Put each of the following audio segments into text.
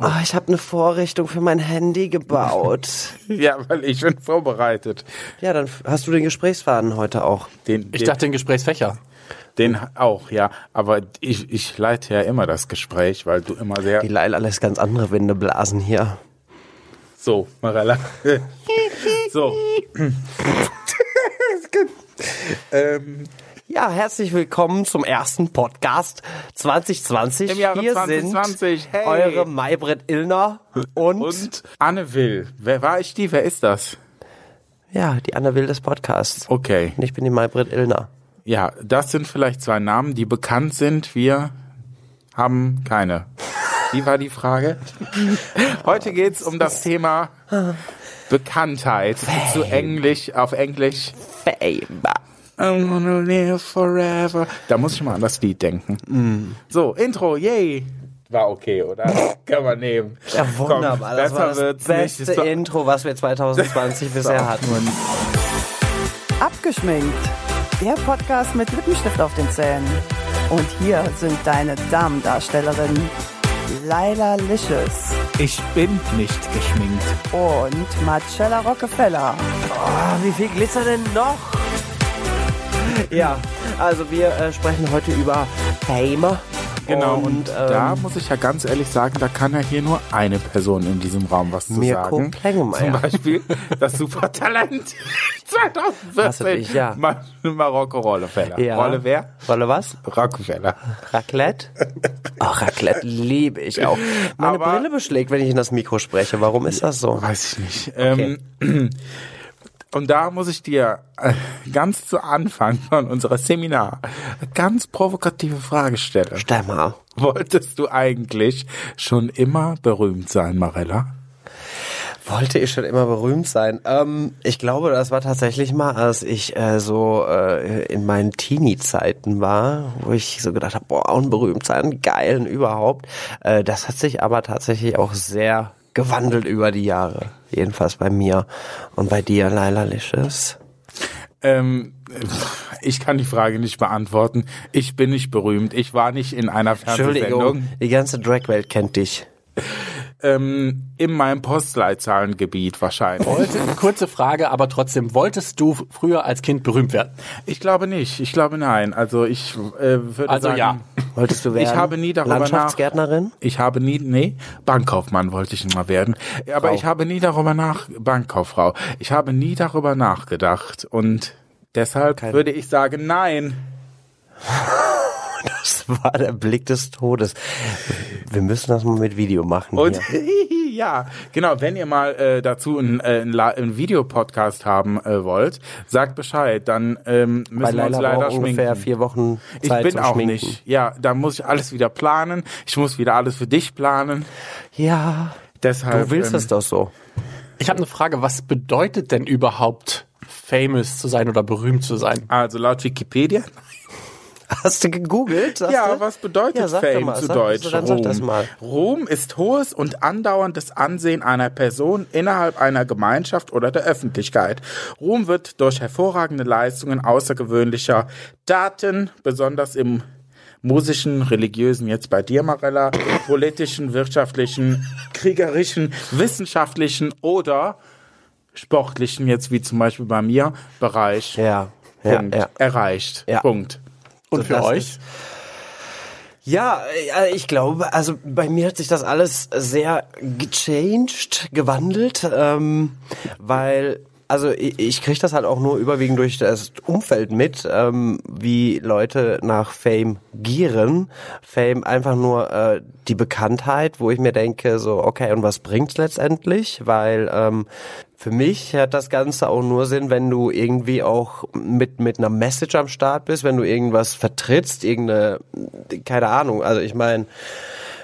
Oh, ich habe eine Vorrichtung für mein Handy gebaut. Ja, weil ich bin vorbereitet. ja, dann hast du den Gesprächsfaden heute auch. Den, Ich den, dachte den Gesprächsfächer. den auch, ja. Aber ich, ich leite ja immer das Gespräch, weil du immer sehr. Die Leila lässt ganz andere Winde blasen hier. So, Marella. so. ähm, Ja, herzlich willkommen zum ersten Podcast 2020. Im Jahre Hier 2020. sind Hey. eure Maybrit Illner und, und Anne Will. Wer war ich die? Wer ist das? ja, die Anne Will des Podcasts. Okay. Und ich bin die Maybrit Illner. Ja, das sind vielleicht zwei Namen, die bekannt sind. Wir haben keine. Wie war die Frage? Heute geht's um das Thema Bekanntheit. Zu Englisch, auf Englisch. Fame. I'm gonna live forever. Da muss ich mal an das Lied denken. So, Intro, yay. War okay, oder? Kann man nehmen. Ja, wunderbar. Komm, das war das beste nicht. Intro, was wir 2020 bisher hatten. Abgeschminkt. Der Podcast mit Lippenstift auf den Zähnen. Und hier sind deine Damendarstellerinnen Laila Licious Ich bin nicht geschminkt. und Marcella Rockefeller. Ah, wie viel Glitzer denn noch? Ja, also wir äh, sprechen heute über Fame. Genau, Und, und, ähm, da muss ich ja ganz ehrlich sagen, da kann ja hier nur eine Person in diesem Raum was zu Mirko sagen. Plengemeier. Zum Beispiel das Supertalent 2014. Hasse dich, ja. Ma Marokko Rollefeller. Ja. Rolle wer? Wolle was? Rockefeller. Raclette? Ach, Raclette liebe ich auch. Meine Aber- Brille beschlägt, wenn ich in das Mikro spreche. Warum ist das so? Weiß ich nicht. Ähm, und da muss ich dir äh, ganz zu Anfang von unserer Seminar eine ganz provokative Frage stellen. Stell mal. Wolltest du eigentlich schon immer berühmt sein, Marella? Wollte ich schon immer berühmt sein? Ähm, ich glaube, das war tatsächlich mal, als ich äh, so äh, in meinen Teenie-Zeiten war, wo ich so gedacht habe, boah, unberühmt sein, geil und überhaupt. Äh, das hat sich aber tatsächlich auch sehr gewandelt über die Jahre. Jedenfalls bei mir. Und bei dir, Laila Licious? Ähm, ich kann die Frage nicht beantworten. Ich bin nicht berühmt. Ich war nicht in einer Fernsehsendung. Entschuldigung, die ganze Drag-Welt kennt dich. Ähm, in meinem Postleitzahlengebiet wahrscheinlich. Wollte, kurze Frage, aber trotzdem, wolltest du früher als Kind berühmt werden? Ich glaube nicht. Ich glaube nein. Also ich äh, würde Also sagen, ja. Wolltest du werden? Ich habe nie darüber nach- Landschaftsgärtnerin? Ich habe nie, nee, Bankkaufmann wollte ich mal werden. Aber Frau. ich habe nie darüber nach, Bankkauffrau. Ich habe nie darüber nachgedacht und deshalb würde ich sagen, nein. Das war der Blick des Todes. Wir müssen das mal mit Video machen. Und hier. ja, genau, wenn ihr mal äh, dazu einen, äh, einen, La- einen Videopodcast haben äh, wollt, sagt Bescheid, dann ähm, müssen wir uns leider braucht ungefähr schminken. vier Wochen Ich Zeit bin zum auch Schminken. nicht. Ja, da muss ich alles wieder planen. Ich muss wieder alles für dich planen. Ja, Deshalb. du willst ähm, es doch so. Ich habe eine Frage, was bedeutet denn überhaupt famous zu sein oder berühmt zu sein? Also laut Wikipedia. Hast du gegoogelt? Ja, du? was bedeutet Ja, Fame mal, zu sag- Deutsch? dann sag das mal. Ruhm ist hohes und andauerndes Ansehen einer Person innerhalb einer Gemeinschaft oder der Öffentlichkeit. Ruhm wird durch hervorragende Leistungen außergewöhnlicher Daten, besonders im musischen, religiösen, jetzt bei dir, Marella, politischen, wirtschaftlichen, kriegerischen, wissenschaftlichen oder sportlichen, jetzt wie zum Beispiel bei mir, Bereich. Ja, ja, Punkt. ja. Erreicht. Ja. Punkt. Und für euch? Ja, äh, ich glaube, also bei mir hat sich das alles sehr gechanged, gewandelt, ähm, weil also ich, ich kriege das halt auch nur überwiegend durch das Umfeld mit, ähm, wie Leute nach Fame gieren. Fame einfach nur äh, die Bekanntheit, wo ich mir denke, so, okay, und was bringt's letztendlich? Weil ähm, für mich hat das Ganze auch nur Sinn, wenn du irgendwie auch mit, mit einer Message am Start bist, wenn du irgendwas vertrittst, irgendeine, keine Ahnung, also ich meine,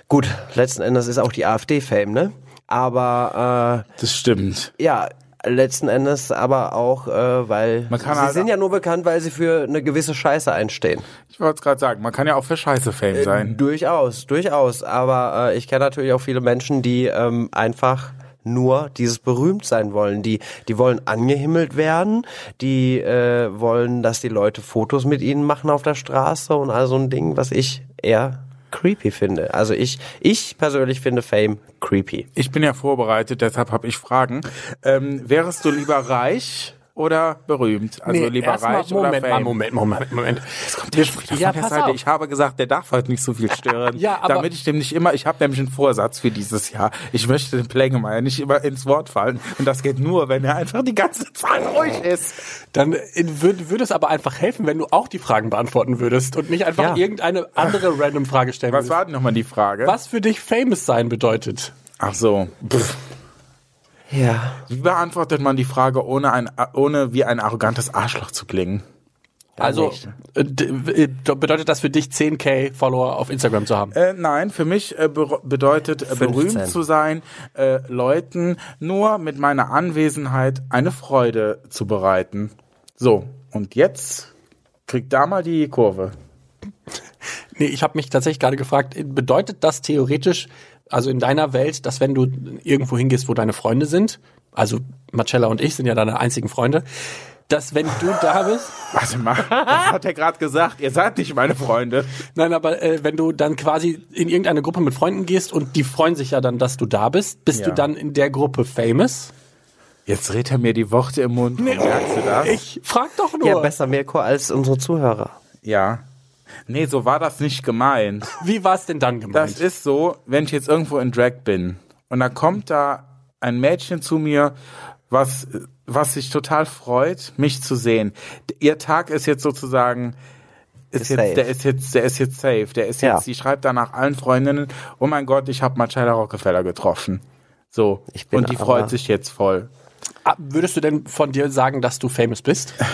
gut, letzten Endes ist auch die AfD Fame, ne? Aber äh, Das stimmt. ja, letzten Endes aber auch, äh, weil sie halt- sind ja nur bekannt, weil sie für eine gewisse Scheiße einstehen. Ich wollte es gerade sagen, man kann ja auch für Scheiße Fame sein. Durchaus, durchaus. Aber äh, ich kenne natürlich auch viele Menschen, die ähm, einfach nur dieses berühmt sein wollen. Die, die wollen angehimmelt werden, die äh, wollen, dass die Leute Fotos mit ihnen machen auf der Straße und all so ein Ding, was ich eher creepy finde. Also ich, ich persönlich finde Fame creepy. Ich bin ja vorbereitet, deshalb habe ich Fragen. Ähm, wärst du lieber reich oder berühmt? Also Nee, lieber erst mal- reich Moment, oder mal, Fame? Moment, Moment, Moment. Jetzt kommt der wieder Ja, pass Seite. auf. Ich habe gesagt, der darf heute nicht so viel stören. Ja, aber- damit ich dem nicht immer, ich habe nämlich einen Vorsatz für dieses Jahr. Ich möchte dem Plängemeier nicht immer ins Wort fallen. Und das geht nur, wenn er einfach die ganze Zeit ruhig ist. Dann äh, würde würde es aber einfach helfen, wenn du auch die Fragen beantworten würdest und nicht einfach Ja. irgendeine andere random Frage stellen Was würdest. war denn nochmal die Frage? Was für dich famous sein bedeutet? Ach so. Pff. Ja. Wie beantwortet man die Frage, ohne, ein, ohne wie ein arrogantes Arschloch zu klingen? Also äh, äh, bedeutet das für dich 10k Follower auf Instagram zu haben? Äh, nein, für mich äh, be bedeutet äh, 15. berühmt zu sein, äh, Leuten nur mit meiner Anwesenheit eine Freude zu bereiten. So, und jetzt kriegt da mal die Kurve. Nee, ich habe mich tatsächlich gerade gefragt, bedeutet das theoretisch, also in deiner Welt, dass wenn du irgendwo hingehst, wo deine Freunde sind, also Marcella und ich sind ja deine einzigen Freunde, dass wenn du da bist, Warte mal, was hat er gerade gesagt? Ihr seid nicht meine Freunde. nein, aber äh, wenn du dann quasi in irgendeine Gruppe mit Freunden gehst und die freuen sich ja dann, dass du da bist, bist Ja. du dann in der Gruppe famous? Jetzt dreht er mir die Worte im Mund. rum. Merkst du das? Ich frag doch nur. Ja, besser Mirko als unsere Zuhörer. Ja. Nee, so war das nicht gemeint. Wie war es denn dann gemeint? Das ist so, wenn ich jetzt irgendwo in Drag bin und dann kommt da ein Mädchen zu mir, was, was sich total freut, mich zu sehen. Ihr Tag ist jetzt sozusagen, ist Ist jetzt, safe. der ist jetzt, der ist jetzt safe. Der ist Ja. jetzt, die schreibt danach allen Freundinnen, oh mein Gott, ich habe Marcella Rockefeller getroffen. So. Ich bin und die freut sich jetzt voll. Ah, Würdest du denn von dir sagen, dass du famous bist?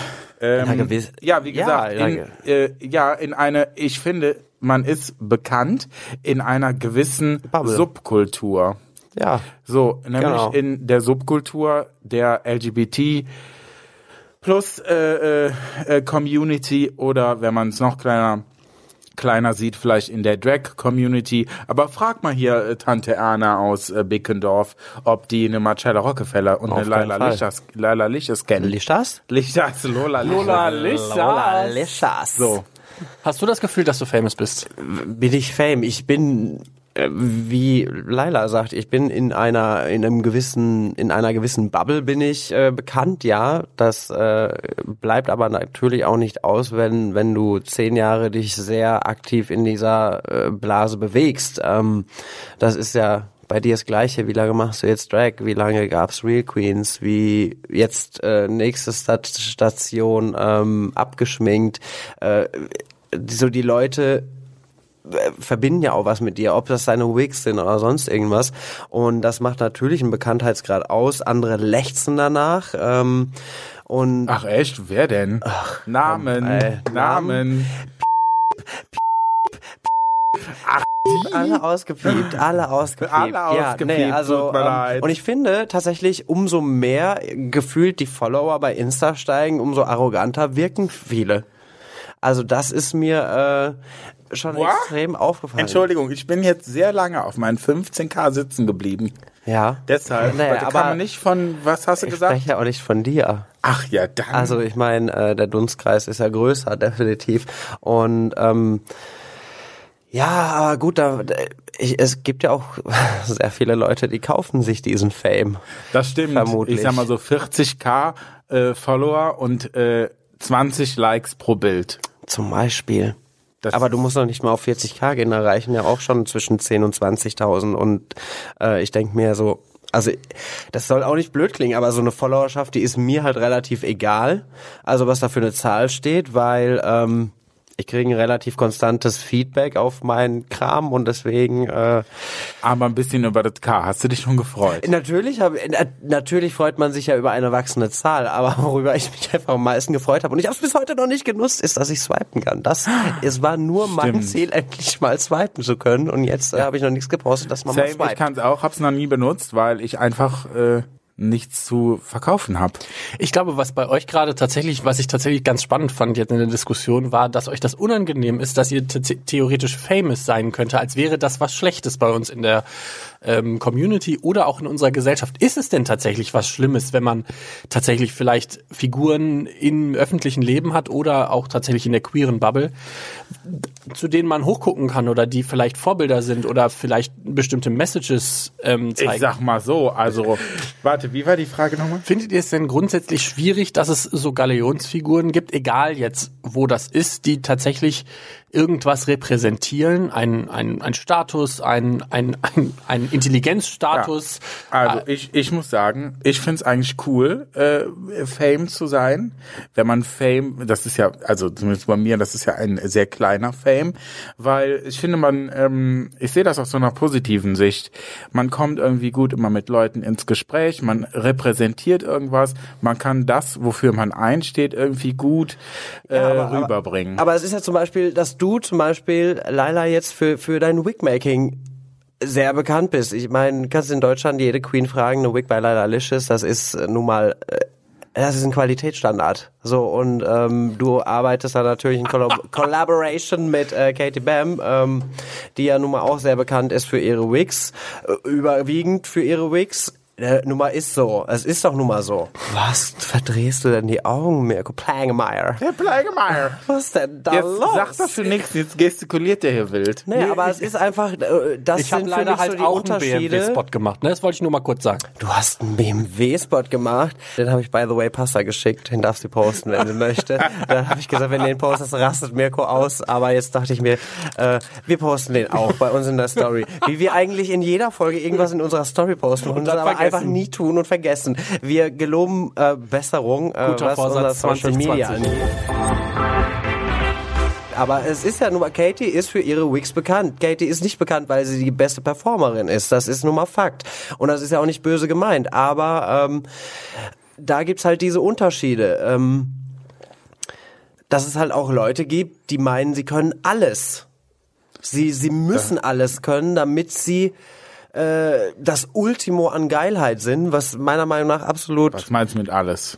Ähm, Ja, wie Ja, gesagt, in, ja. äh, ja, in eine, ich finde, man ist bekannt in einer gewissen Bubble. Subkultur. Ja. So, nämlich Genau. in der Subkultur der LGBT plus äh, äh, äh, Community oder wenn man es noch kleiner kleiner sieht, vielleicht in der Drag-Community. Aber frag mal hier äh, Tante Erna aus äh, Bickendorf, ob die eine Marcella Rockefeller und Auf eine Laila. Lichas, Laila Lichas kennen. Lichtas? Lichas, Lola Lichas. Lola Lichas. Lola Lichas. So. Hast du das Gefühl, dass du famous bist? bin ich Fame. Ich bin, wie Laila sagt, ich bin in einer, in einem gewissen, in einer gewissen Bubble bin ich äh, bekannt, ja. Das äh, bleibt aber natürlich auch nicht aus, wenn, wenn du zehn Jahre dich sehr aktiv in dieser äh, Blase bewegst. Ähm, das ist ja bei dir das Gleiche. Wie lange machst du jetzt Drag? Wie lange gab's Real Queens? Wie jetzt äh, nächste Stat Station ähm, abgeschminkt? Äh, so die Leute äh, verbinden ja auch was mit dir, ob das deine Wigs sind oder sonst irgendwas. Und das macht natürlich einen Bekanntheitsgrad aus. Andere lechzen danach. Ähm, und Ach echt? Wer denn? Namen, ey, Namen. alle ausgepiept, alle ausgepiept. Alle ja, ausgepiept, nee, also, tut mir ähm, leid. Und ich finde tatsächlich, umso mehr gefühlt die Follower bei Insta steigen, umso arroganter wirken viele. Also das ist mir äh, schon What? extrem aufgefallen. Entschuldigung, ich bin jetzt sehr lange auf meinen 15k sitzen geblieben. Ja. Deshalb, Naja, aber man nicht von, was hast du ich gesagt? spreche ja auch nicht von dir. Ach ja, dann. Also ich meine, äh, der Dunstkreis ist ja größer, definitiv. Und ähm, ja, aber gut, da, ich, es gibt ja auch sehr viele Leute, die kaufen sich diesen Fame. das stimmt. vermutlich. Ich sag mal so 40k äh, Follower und äh, 20 Likes pro Bild. Zum Beispiel. Das aber du musst noch nicht mal auf 40k gehen, da reichen ja auch schon zwischen 10 und 20.000 und äh, ich denk mir so, also das soll auch nicht blöd klingen, aber so eine Followerschaft, die ist mir halt relativ egal, also was da für eine Zahl steht, weil ähm, ich kriege ein relativ konstantes Feedback auf meinen Kram und deswegen äh, Aber ein bisschen über das K. Hast du dich schon gefreut? Natürlich, hab, na, natürlich freut man sich ja über eine wachsende Zahl, aber worüber ich mich einfach am meisten gefreut habe und ich habe es bis heute noch nicht genutzt, ist, dass ich swipen kann. Das, es war nur mein Stimmt. Ziel, endlich mal swipen zu können und jetzt äh, habe ich noch nichts gepostet, dass man Same, mal ich swipet. kann es auch, hab's noch nie benutzt, weil ich einfach äh, nichts zu verkaufen habe. Ich glaube, was bei euch gerade tatsächlich, was ich tatsächlich ganz spannend fand jetzt in der Diskussion, war, dass euch das unangenehm ist, dass ihr theoretisch famous sein könnte, als wäre das was Schlechtes bei uns in der ähm, Community oder auch in unserer Gesellschaft. Ist es denn tatsächlich was Schlimmes, wenn man tatsächlich vielleicht Figuren im öffentlichen Leben hat oder auch tatsächlich in der queeren Bubble, zu denen man hochgucken kann oder die vielleicht Vorbilder sind oder vielleicht bestimmte Messages ähm, zeigen? Ich sag mal so, also, warte, wie war die Frage nochmal? Findet ihr es denn grundsätzlich schwierig, dass es so Galeonsfiguren gibt, egal jetzt, wo das ist, die tatsächlich irgendwas repräsentieren, ein, ein, ein Status, ein, ein, ein, ein Intelligenzstatus? Also ich, ich muss sagen, ich find's eigentlich cool, äh, Fame zu sein. Wenn man Fame, das ist ja, also zumindest bei mir, das ist ja ein sehr kleiner Fame, weil ich finde man, ähm, ich sehe das aus so einer positiven Sicht. Man kommt irgendwie gut immer mit Leuten ins Gespräch, man repräsentiert irgendwas, man kann das, wofür man einsteht, irgendwie gut äh, Ja, aber- rüberbringen. Aber es ist ja zum Beispiel, dass du zum Beispiel, Laila, jetzt für, für dein Wigmaking sehr bekannt bist. Ich meine, kannst in Deutschland jede Queen fragen, eine Wig bei Laila Licious, das ist äh, nun mal, äh, das ist ein Qualitätsstandard. So, und ähm, du arbeitest da natürlich in Collab Collaboration mit äh, Katie Bam, ähm, die ja nun mal auch sehr bekannt ist für ihre Wigs, äh, überwiegend für ihre Wigs. Äh, nun mal ist so. Es ist doch nun mal so. Was verdrehst du denn die Augen, Mirko Plangemeyer? Herr Pleigemeier, Was ist denn da jetzt los? sagt das für nichts, jetzt gestikuliert der hier wild. Nee, aber es ist einfach, äh, das Ich sind für leider mich halt so die auch einen Unterschiede. BMW-Spot gemacht, ne? Das wollte ich nur mal kurz sagen. Du hast einen BMW-Spot gemacht. Den habe ich, by the way, Pasta geschickt. Den darf sie posten, wenn sie möchte. Dann habe ich gesagt, wenn du den postest, rastet Mirko aus. Aber jetzt dachte ich mir, äh, wir posten den auch bei uns in der Story. Wie wir eigentlich in jeder Folge irgendwas in unserer Story posten und, das dann aber. Einfach nie tun und vergessen. Wir geloben äh, Besserung, äh, Guter was unser Vorsatz Social Media 2020. angeht. Aber es ist ja nun mal, Katie ist für ihre Wigs bekannt. Katie ist nicht bekannt, weil sie die beste Performerin ist. Das ist nun mal Fakt. Und das ist ja auch nicht böse gemeint. Aber ähm, da gibt's halt diese Unterschiede. Ähm, dass es halt auch Leute gibt, die meinen, sie können alles. Sie, sie müssen alles können, damit sie äh, das Ultimo an Geilheit sind, was meiner Meinung nach absolut Was meinst du mit alles?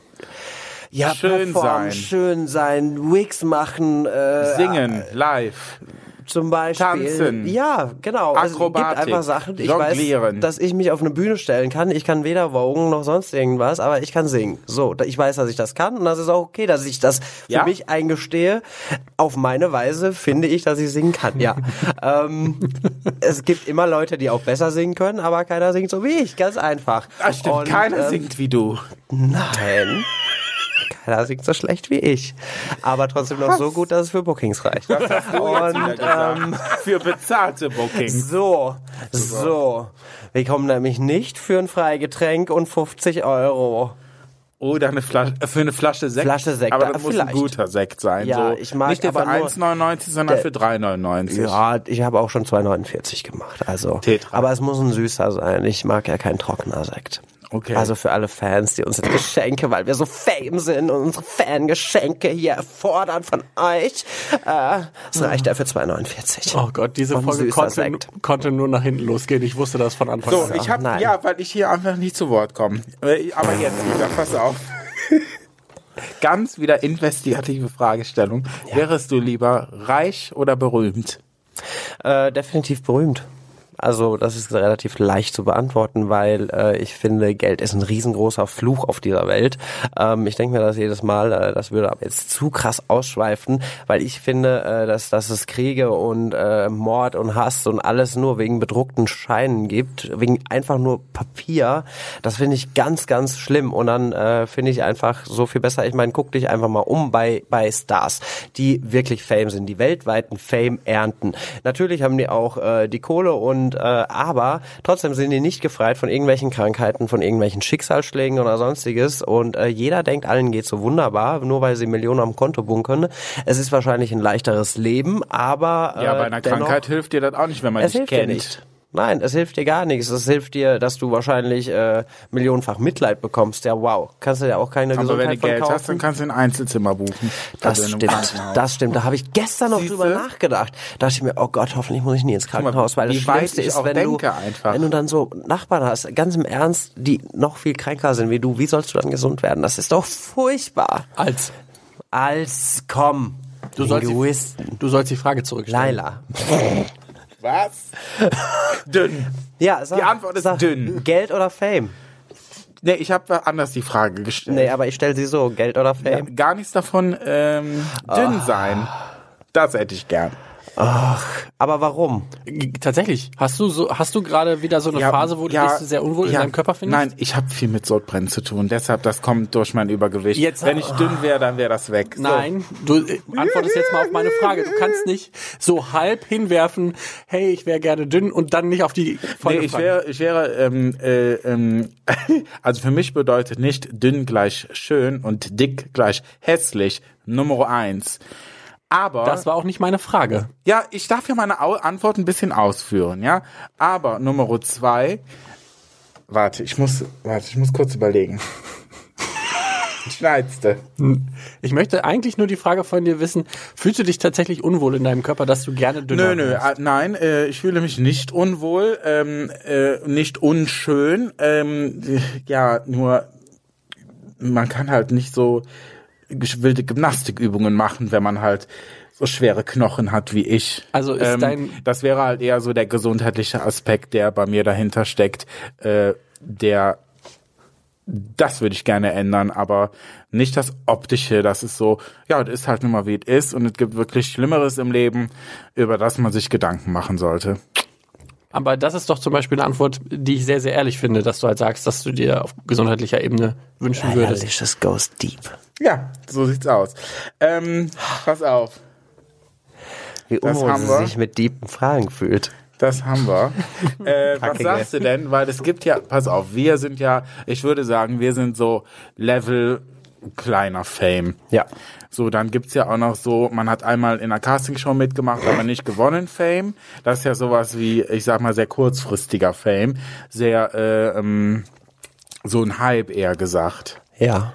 ja, Schön performen, sein. schön sein, Wigs machen, äh, Singen, live. Zum Beispiel. Tanzen. Ja, genau. Es Akrobatik. gibt einfach Sachen. Ich Jonglieren. weiß, dass ich mich auf eine Bühne stellen kann. Ich kann weder vogen noch sonst irgendwas, aber ich kann singen. So, ich weiß, dass ich das kann und das ist auch okay, dass ich das für Ja? mich eingestehe. Auf meine Weise finde ich, dass ich singen kann. Ja. ähm, es gibt immer Leute, die auch besser singen können, aber keiner singt so wie ich. Ganz einfach. Das stimmt, Und, keiner ähm, singt wie du. Nein. Keiner singt so schlecht wie ich. Aber trotzdem noch so gut, dass es für Bookings reicht. Und ähm, Für bezahlte Bookings. so, so. Wir kommen nämlich nicht für ein Freigetränk und 50 Euro. Oder eine Flasche, für eine Flasche Sekt. Flasche Sekt, Aber das muss vielleicht. ein guter Sekt sein. Ja, so. ich mag Nicht für aber nur- 1,99, sondern Der- für 3,99. Ja, ich habe auch schon 2,49 gemacht. Also, Tetra. aber es muss ein süßer sein. Ich mag ja keinen trockener Sekt. Okay. Also für alle Fans, die uns jetzt Geschenke, weil wir so fame sind und unsere Fangeschenke hier fordern von euch. Äh, es reicht ja für 2,49. Oh Gott, diese Und Folge konnte, konnte nur nach hinten losgehen. Ich wusste das von Anfang So, an. ich habe nein. ja, weil ich hier einfach nicht zu Wort komme. Äh, Aber jetzt wieder, pass auf. Ganz wieder investigative Fragestellung. Wärest du lieber reich oder berühmt? Äh, definitiv berühmt. Also das ist relativ leicht zu beantworten, weil äh, ich finde, Geld ist ein riesengroßer Fluch auf dieser Welt. Ähm, ich denke mir das jedes Mal, äh, das würde aber jetzt zu krass ausschweifen, weil ich finde, äh, dass, dass es Kriege und äh, Mord und Hass und alles nur wegen bedruckten Scheinen gibt, wegen einfach nur Papier. Das finde ich ganz, ganz schlimm. Und dann äh, finde ich einfach so viel besser. Ich meine, guck dich einfach mal um bei, bei Stars, die wirklich Fame sind, die weltweiten Fame ernten. Natürlich haben die auch äh, die Kohle und äh, aber trotzdem sind die nicht gefreit von irgendwelchen Krankheiten, von irgendwelchen Schicksalsschlägen oder sonstiges. Und äh, jeder denkt, allen geht so wunderbar, nur weil sie Millionen am Konto bunkern. Es ist wahrscheinlich ein leichteres Leben, aber äh, Ja, bei einer dennoch, Krankheit hilft dir das auch nicht, wenn man es dich hilft dir kennt. nicht. Nein, es hilft dir gar nichts. Es hilft dir, dass du wahrscheinlich äh, millionenfach Mitleid bekommst. Ja, wow. Kannst du ja auch keine Aber wenn Gesundheit du von Geld kaufen. hast, dann kannst du ein Einzelzimmer buchen. Das Also stimmt, das stimmt. Da habe ich gestern noch Siehste? drüber nachgedacht. Da dachte ich mir, oh Gott, hoffentlich muss ich nie ins Krankenhaus, weil das Schlimmste ist, wenn du, einfach. wenn du dann so Nachbarn hast, ganz im Ernst, die noch viel kränker sind wie du. Wie sollst du dann gesund werden? Das ist doch furchtbar. Als Als komm, du sollst, die, du sollst die Frage zurückstellen. Laila. Was? Dünn. Ja, sag, Die Antwort ist sag, dünn. Geld oder Fame? Nee, ich habe anders die Frage gestellt. Nee, aber ich stelle sie so, Geld oder Ja, Fame? gar nichts davon ähm, dünn sein. Das hätte ich gern. Aber warum? Tatsächlich. Hast du so, hast du gerade wieder so eine Phase, wo du dich sehr unwohl in ja, deinem Körper findest? Nein, ich habe viel mit Sodbrennen zu tun. Deshalb, das kommt durch mein Übergewicht. Jetzt- Wenn ich dünn wäre, dann wäre das weg. So. Nein, du äh, antwortest jetzt mal auf meine Frage. Du kannst nicht so halb hinwerfen, hey, ich wäre gerne dünn und dann nicht auf die volle Nee, ich wäre, ich wäre, ähm, äh, ähm, also für mich bedeutet nicht dünn gleich schön und dick gleich hässlich Nummer eins. Aber das war auch nicht meine Frage. Ja, ich darf ja meine Antwort ein bisschen ausführen, ja. Aber Nummer zwei, warte, ich muss, warte, ich muss kurz überlegen. Schneidste. Ich möchte eigentlich nur die Frage von dir wissen, fühlst du dich tatsächlich unwohl in deinem Körper, dass du gerne dünner Nö, nö, wärst? äh, nein, äh, ich fühle mich nicht unwohl, ähm, äh, nicht unschön, ähm, ja, nur man kann halt nicht so wilde Gymnastikübungen machen, wenn man halt so schwere Knochen hat wie ich. Also ist dein- das wäre halt eher so der gesundheitliche Aspekt, der bei mir dahinter steckt, äh, der das würde ich gerne ändern, aber nicht das Optische. Das ist so, ja, das ist halt nun mal wie es ist und es gibt wirklich Schlimmeres im Leben, über das man sich Gedanken machen sollte. Aber das ist doch zum Beispiel eine Antwort, die ich sehr, sehr ehrlich finde, dass du halt sagst, dass du dir auf gesundheitlicher Ebene wünschen würdest. Delicious goes deep. Ja, so sieht's aus. Ähm, pass auf, Wie wir. sich mit deepen Fragen fühlt. das haben wir. Äh, was sagst du denn? Weil es gibt ja, pass auf, wir sind ja, ich würde sagen, wir sind so Level kleiner Fame. Ja. So, dann gibt's ja auch noch so, man hat einmal in einer Castingshow mitgemacht, aber nicht gewonnen Fame. Das ist ja sowas wie, ich sag mal, sehr kurzfristiger Fame. Sehr, äh, ähm, so ein Hype eher gesagt. Ja.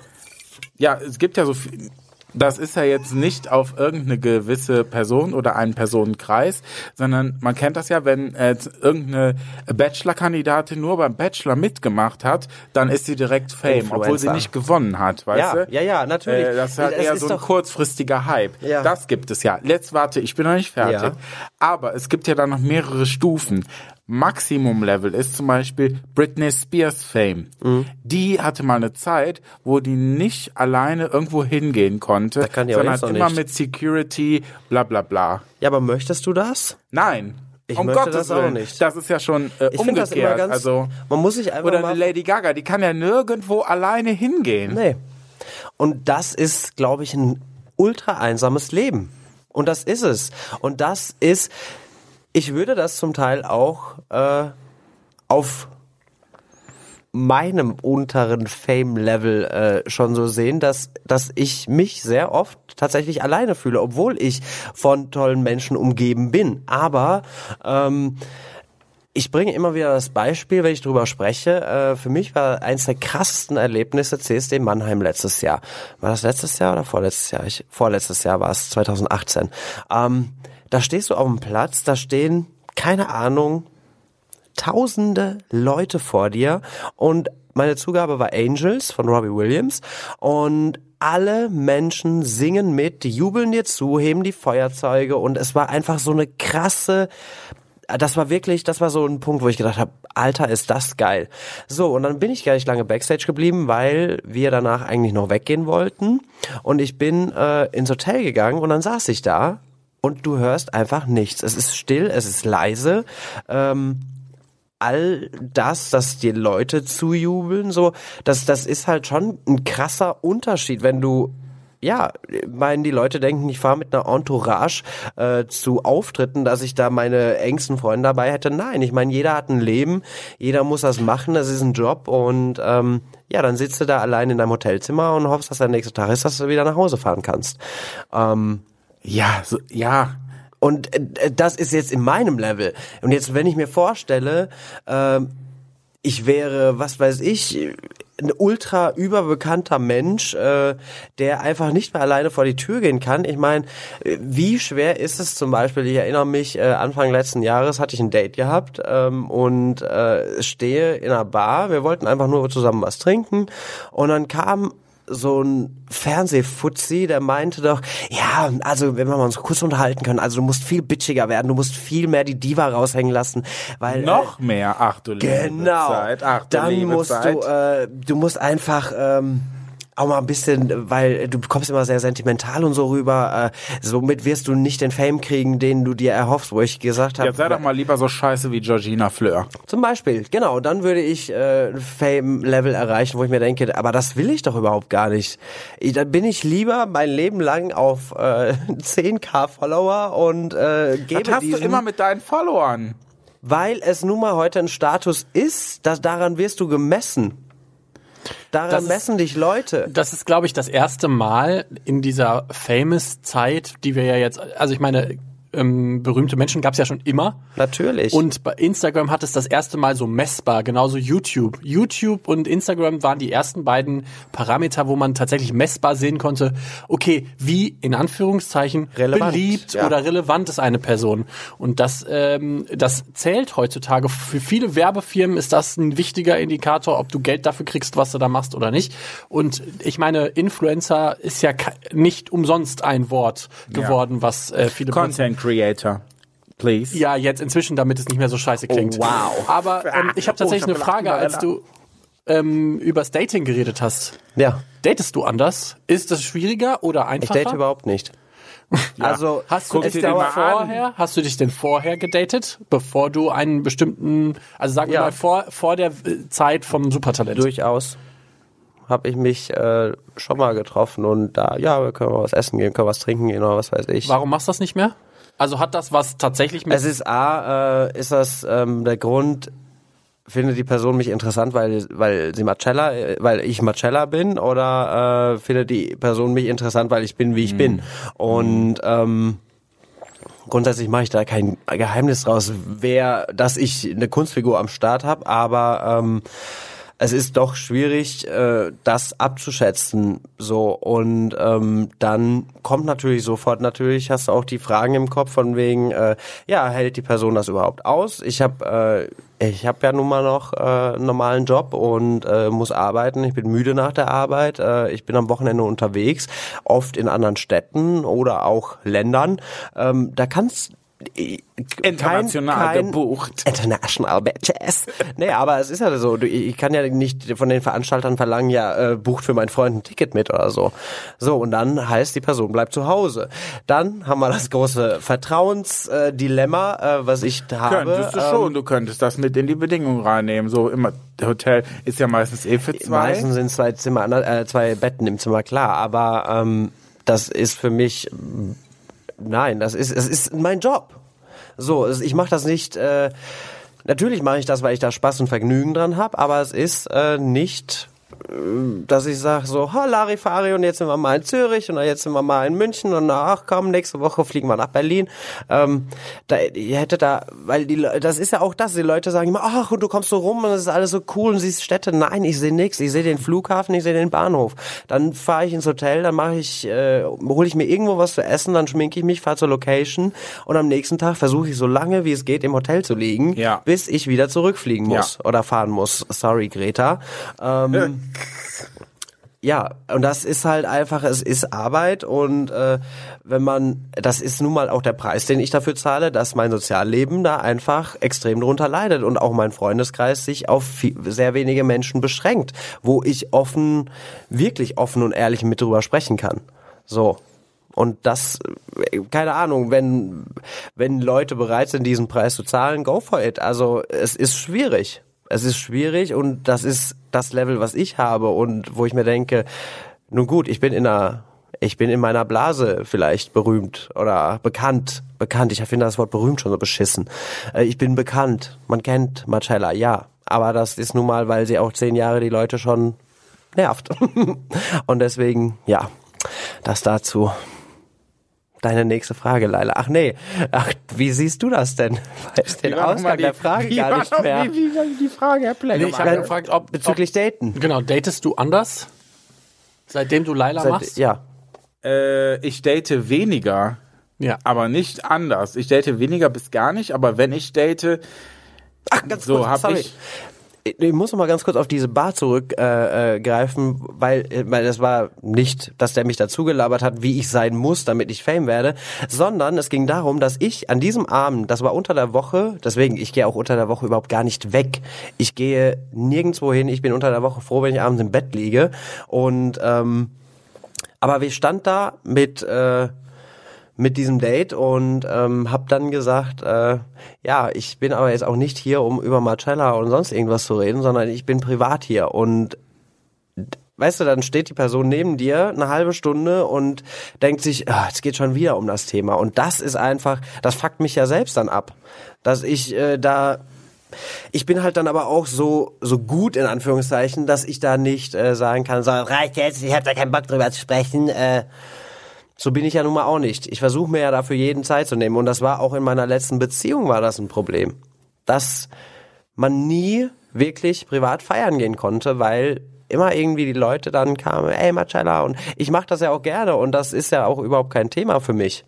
Ja, es gibt ja so viel. Das ist ja jetzt nicht auf irgendeine gewisse Person oder einen Personenkreis, sondern man kennt das ja, wenn äh, irgendeine Bachelor-Kandidatin nur beim Bachelor mitgemacht hat, dann ist sie direkt Fame, obwohl sie Influencer. nicht gewonnen hat, weißt Ja, du? ja, ja, natürlich. Äh, das ist halt eher ist so ein kurzfristiger Hype. Ja. Das gibt es ja. Jetzt warte, ich bin noch nicht fertig. Ja. Aber es gibt ja dann noch mehrere Stufen. Maximum-Level ist zum Beispiel Britney Spears Fame. Mhm. Die hatte mal eine Zeit, wo die nicht alleine irgendwo hingehen konnte, kann die auch sondern noch immer nicht. mit Security, bla bla bla. Ja, aber möchtest du das? Nein. Ich um möchte Gottes das auch Willen. nicht. Das ist ja schon äh, Ich finde das immer umgekehrt. ganz. also man muss sich einfach oder eine Lady Gaga, die kann ja nirgendwo alleine hingehen. Nee. Und das ist, glaube ich, ein ultra einsames Leben. Und das ist es. Und das ist, ich würde das zum Teil auch äh, auf meinem unteren Fame-Level äh, schon so sehen, dass, dass ich mich sehr oft tatsächlich alleine fühle, obwohl ich von tollen Menschen umgeben bin. Aber ähm, ich bringe immer wieder das Beispiel, wenn ich drüber spreche. Äh, für mich war eins der krassesten Erlebnisse CSD Mannheim letztes Jahr. War das letztes Jahr oder vorletztes Jahr? Ich, vorletztes Jahr war es, 2018. Ähm, da stehst du auf dem Platz, da stehen, keine Ahnung, tausende Leute vor dir und meine Zugabe war Angels von Robbie Williams und alle Menschen singen mit, die jubeln dir zu, heben die Feuerzeuge und es war einfach so eine krasse das war wirklich, das war so ein Punkt, wo ich gedacht habe, Alter, ist das geil. So, und dann bin ich gar nicht lange Backstage geblieben, weil wir danach eigentlich noch weggehen wollten. Und ich bin äh, ins Hotel gegangen und dann saß ich da und du hörst einfach nichts. Es ist still, es ist leise. Ähm, all das, dass die Leute zujubeln, so, das, das ist halt schon ein krasser Unterschied, wenn du ja, meinen die Leute denken, ich fahre mit einer Entourage äh, zu Auftritten, dass ich da meine engsten Freunde dabei hätte. Nein, ich meine, jeder hat ein Leben, jeder muss das machen, das ist ein Job und ähm, ja, dann sitzt du da allein in deinem Hotelzimmer und hoffst, dass der nächste Tag ist, dass du wieder nach Hause fahren kannst. Ähm, Ja, so, ja. und äh, das ist jetzt in meinem Level. Und jetzt, wenn ich mir vorstelle, ähm, ich wäre, was weiß ich, ein ultra überbekannter Mensch, äh, der einfach nicht mehr alleine vor die Tür gehen kann. Ich meine, äh, wie schwer ist es zum Beispiel, ich erinnere mich, äh, Anfang letzten Jahres hatte ich ein Date gehabt ähm, und äh, stehe in einer Bar, wir wollten einfach nur zusammen was trinken und dann kam so ein Fernsehfutzi, der meinte doch, ja, also wenn wir uns kurz unterhalten können, also du musst viel bitchiger werden, du musst viel mehr die Diva raushängen lassen, weil Noch mehr. Ach du liebe Genau. Zeit. Ach du Dann liebe musst Zeit. du, äh, du musst einfach ähm, auch mal ein bisschen, weil du kommst immer sehr sentimental und so rüber. Äh, somit wirst du nicht den Fame kriegen, den du dir erhoffst, wo ich gesagt habe. Jetzt sei doch mal lieber so scheiße wie Georgina Fleur. Zum Beispiel, genau, dann würde ich äh, Fame-Level erreichen, wo ich mir denke, aber das will ich doch überhaupt gar nicht. Ich, dann bin ich lieber mein Leben lang auf äh, 10k Follower und äh, gebe Was hast du diesen, immer mit deinen Followern? weil es nun mal heute ein Status ist, dass daran wirst du gemessen. Daran Das ist- messen dich Leute. Das ist, glaube ich, das erste Mal in dieser Famous-Zeit, die wir ja jetzt, also ich meine, ähm, berühmte Menschen gab es ja schon immer. Natürlich. Und bei Instagram hat es das erste Mal so messbar, genauso YouTube. YouTube und Instagram waren die ersten beiden Parameter, wo man tatsächlich messbar sehen konnte, okay, wie in Anführungszeichen Relevant, beliebt ja. oder relevant ist eine Person. Und das, ähm, das zählt heutzutage. Für viele Werbefirmen ist das ein wichtiger Indikator, ob du Geld dafür kriegst, was du da machst oder nicht. Und ich meine, Influencer ist ja nicht umsonst ein Wort geworden, was äh, viele benutzen. Content Creator. Please. Ja, jetzt inzwischen, damit es nicht mehr so scheiße klingt. Oh, wow. Aber ähm, ich habe Oh, tatsächlich ich hab eine Frage, als du ähm, übers Dating geredet hast. ja, Datest du anders? Ist das schwieriger oder ich einfacher? date überhaupt nicht. Also Hast du dich denn vorher, hast du dich denn vorher gedatet, bevor du einen bestimmten, also sagen wir Ja. mal vor, vor der äh, Zeit vom Supertalent? durchaus habe ich mich äh, schon mal getroffen und da, ja, wir können mal was essen gehen, können was trinken gehen oder was weiß ich. Warum machst du das nicht mehr? Also hat das was tatsächlich mit Es ist A, äh, ist das ähm, der Grund, findet die Person mich interessant, weil, weil sie Marcella, äh, weil ich Marcella bin oder äh, findet die Person mich interessant, weil ich bin, wie ich bin? Und ähm, grundsätzlich mache ich da kein Geheimnis draus, wer, dass ich eine Kunstfigur am Start habe, aber ähm, es ist doch schwierig, äh, das abzuschätzen. So und ähm, dann kommt natürlich sofort natürlich hast du auch die Fragen im Kopf von wegen, äh, ja hält die Person das überhaupt aus? Ich habe äh, ich habe ja nun mal noch äh, einen normalen Job und äh, muss arbeiten. Ich bin müde nach der Arbeit. Äh, ich bin am Wochenende unterwegs, oft in anderen Städten oder auch Ländern. Ähm, da kannst International kein- gebucht. International Bitches. Nee, aber es ist ja so, du- ich kann ja nicht von den Veranstaltern verlangen, ja, äh, bucht für meinen Freund ein Ticket mit oder so. So, und dann heißt, die Person bleibt zu Hause. Dann haben wir das große Vertrauensdilemma, äh, was ich habe. Könntest du Ähm, schon, du könntest das mit in die Bedingungen reinnehmen. So immer, Hotel ist ja meistens eh für zwei. Meistens sind zwei Zimmer, äh, zwei Betten im Zimmer, klar, aber ähm, das ist für mich, nein, das ist, es ist mein Job. So, ich mache das nicht, äh, natürlich mache ich das, weil ich da Spaß und Vergnügen dran habe, aber es ist äh, nicht dass ich sage so, ha, Larifari und jetzt sind wir mal in Zürich und jetzt sind wir mal in München und ach komm, nächste Woche fliegen wir nach Berlin. Ähm, da, ihr hättet da, weil die das ist ja auch das, die Leute sagen immer, ach und du kommst so rum und das ist alles so cool und siehst Städte. Nein, ich sehe nichts. Ich sehe den Flughafen, ich sehe den Bahnhof. Dann fahre ich ins Hotel, dann mache ich, äh, hole ich mir irgendwo was zu essen, dann schminke ich mich, fahre zur Location und am nächsten Tag versuche ich so lange wie es geht im Hotel zu liegen, Ja. bis ich wieder zurückfliegen muss oder fahren muss. Sorry, Greta. Ähm, ja, und das ist halt einfach, es ist Arbeit und äh, wenn man, das ist nun mal auch der Preis, den ich dafür zahle, dass mein Sozialleben da einfach extrem drunter leidet und auch mein Freundeskreis sich auf viel, sehr wenige Menschen beschränkt, wo ich offen, wirklich offen und ehrlich mit drüber sprechen kann. So. Und das, keine Ahnung, wenn, wenn Leute bereit sind, diesen Preis zu zahlen, go for it. Also es ist schwierig. Es ist schwierig und das ist das Level, was ich habe und wo ich mir denke, nun gut, ich bin in einer, ich bin in meiner Blase vielleicht berühmt oder bekannt. Bekannt, ich finde das Wort berühmt schon so beschissen. Äh, Ich bin bekannt. Man kennt Marcella, ja. Aber das ist nun mal, weil sie auch zehn Jahre die Leute schon nervt. und deswegen, ja, das dazu. Deine nächste Frage, Leila. Ach nee, ach, wie siehst du das denn? Weiß den Wie Ausgang die- der Frage wie gar nicht noch- mehr. Wie, wie war die Frage, Herr Pleck? Nee, ich habe gefragt, ob Bezüglich Daten. ob, genau, datest du anders? Seitdem du Laila Seit- machst? Ja. Äh, ich date weniger, Ja. aber nicht anders. Ich date weniger bis gar nicht, aber wenn ich date, Ach, ganz So, kurz, hab sorry. ich- ich muss noch mal ganz kurz auf diese Bar zurückgreifen, äh, greifen, weil, äh, weil das war nicht, dass der mich dazu gelabert hat, wie ich sein muss, damit ich Fame werde, sondern es ging darum, dass ich an diesem Abend, das war unter der Woche, deswegen, ich gehe auch unter der Woche überhaupt gar nicht weg. Ich gehe nirgendwo hin, ich bin unter der Woche froh, wenn ich abends im Bett liege. Und ähm, aber wir stand da mit äh, mit diesem Date und ähm, habe dann gesagt, äh, ja, ich bin aber jetzt auch nicht hier, um über Marcella und sonst irgendwas zu reden, sondern ich bin privat hier und weißt du, dann steht die Person neben dir eine halbe Stunde und denkt sich, ah, es geht schon wieder um das Thema und das ist einfach, das fuckt mich ja selbst dann ab, dass ich äh, da ich bin halt dann aber auch so so gut in Anführungszeichen, dass ich da nicht äh, sagen kann, so reicht jetzt, ich habe da keinen Bock drüber zu sprechen. Äh, so bin ich ja nun mal auch nicht. Ich versuche mir ja dafür jeden Zeit zu nehmen. Und das war auch in meiner letzten Beziehung war das ein Problem. Dass man nie wirklich privat feiern gehen konnte, weil immer irgendwie die Leute dann kamen, ey Marcella, und ich mache das ja auch gerne und das ist ja auch überhaupt kein Thema für mich.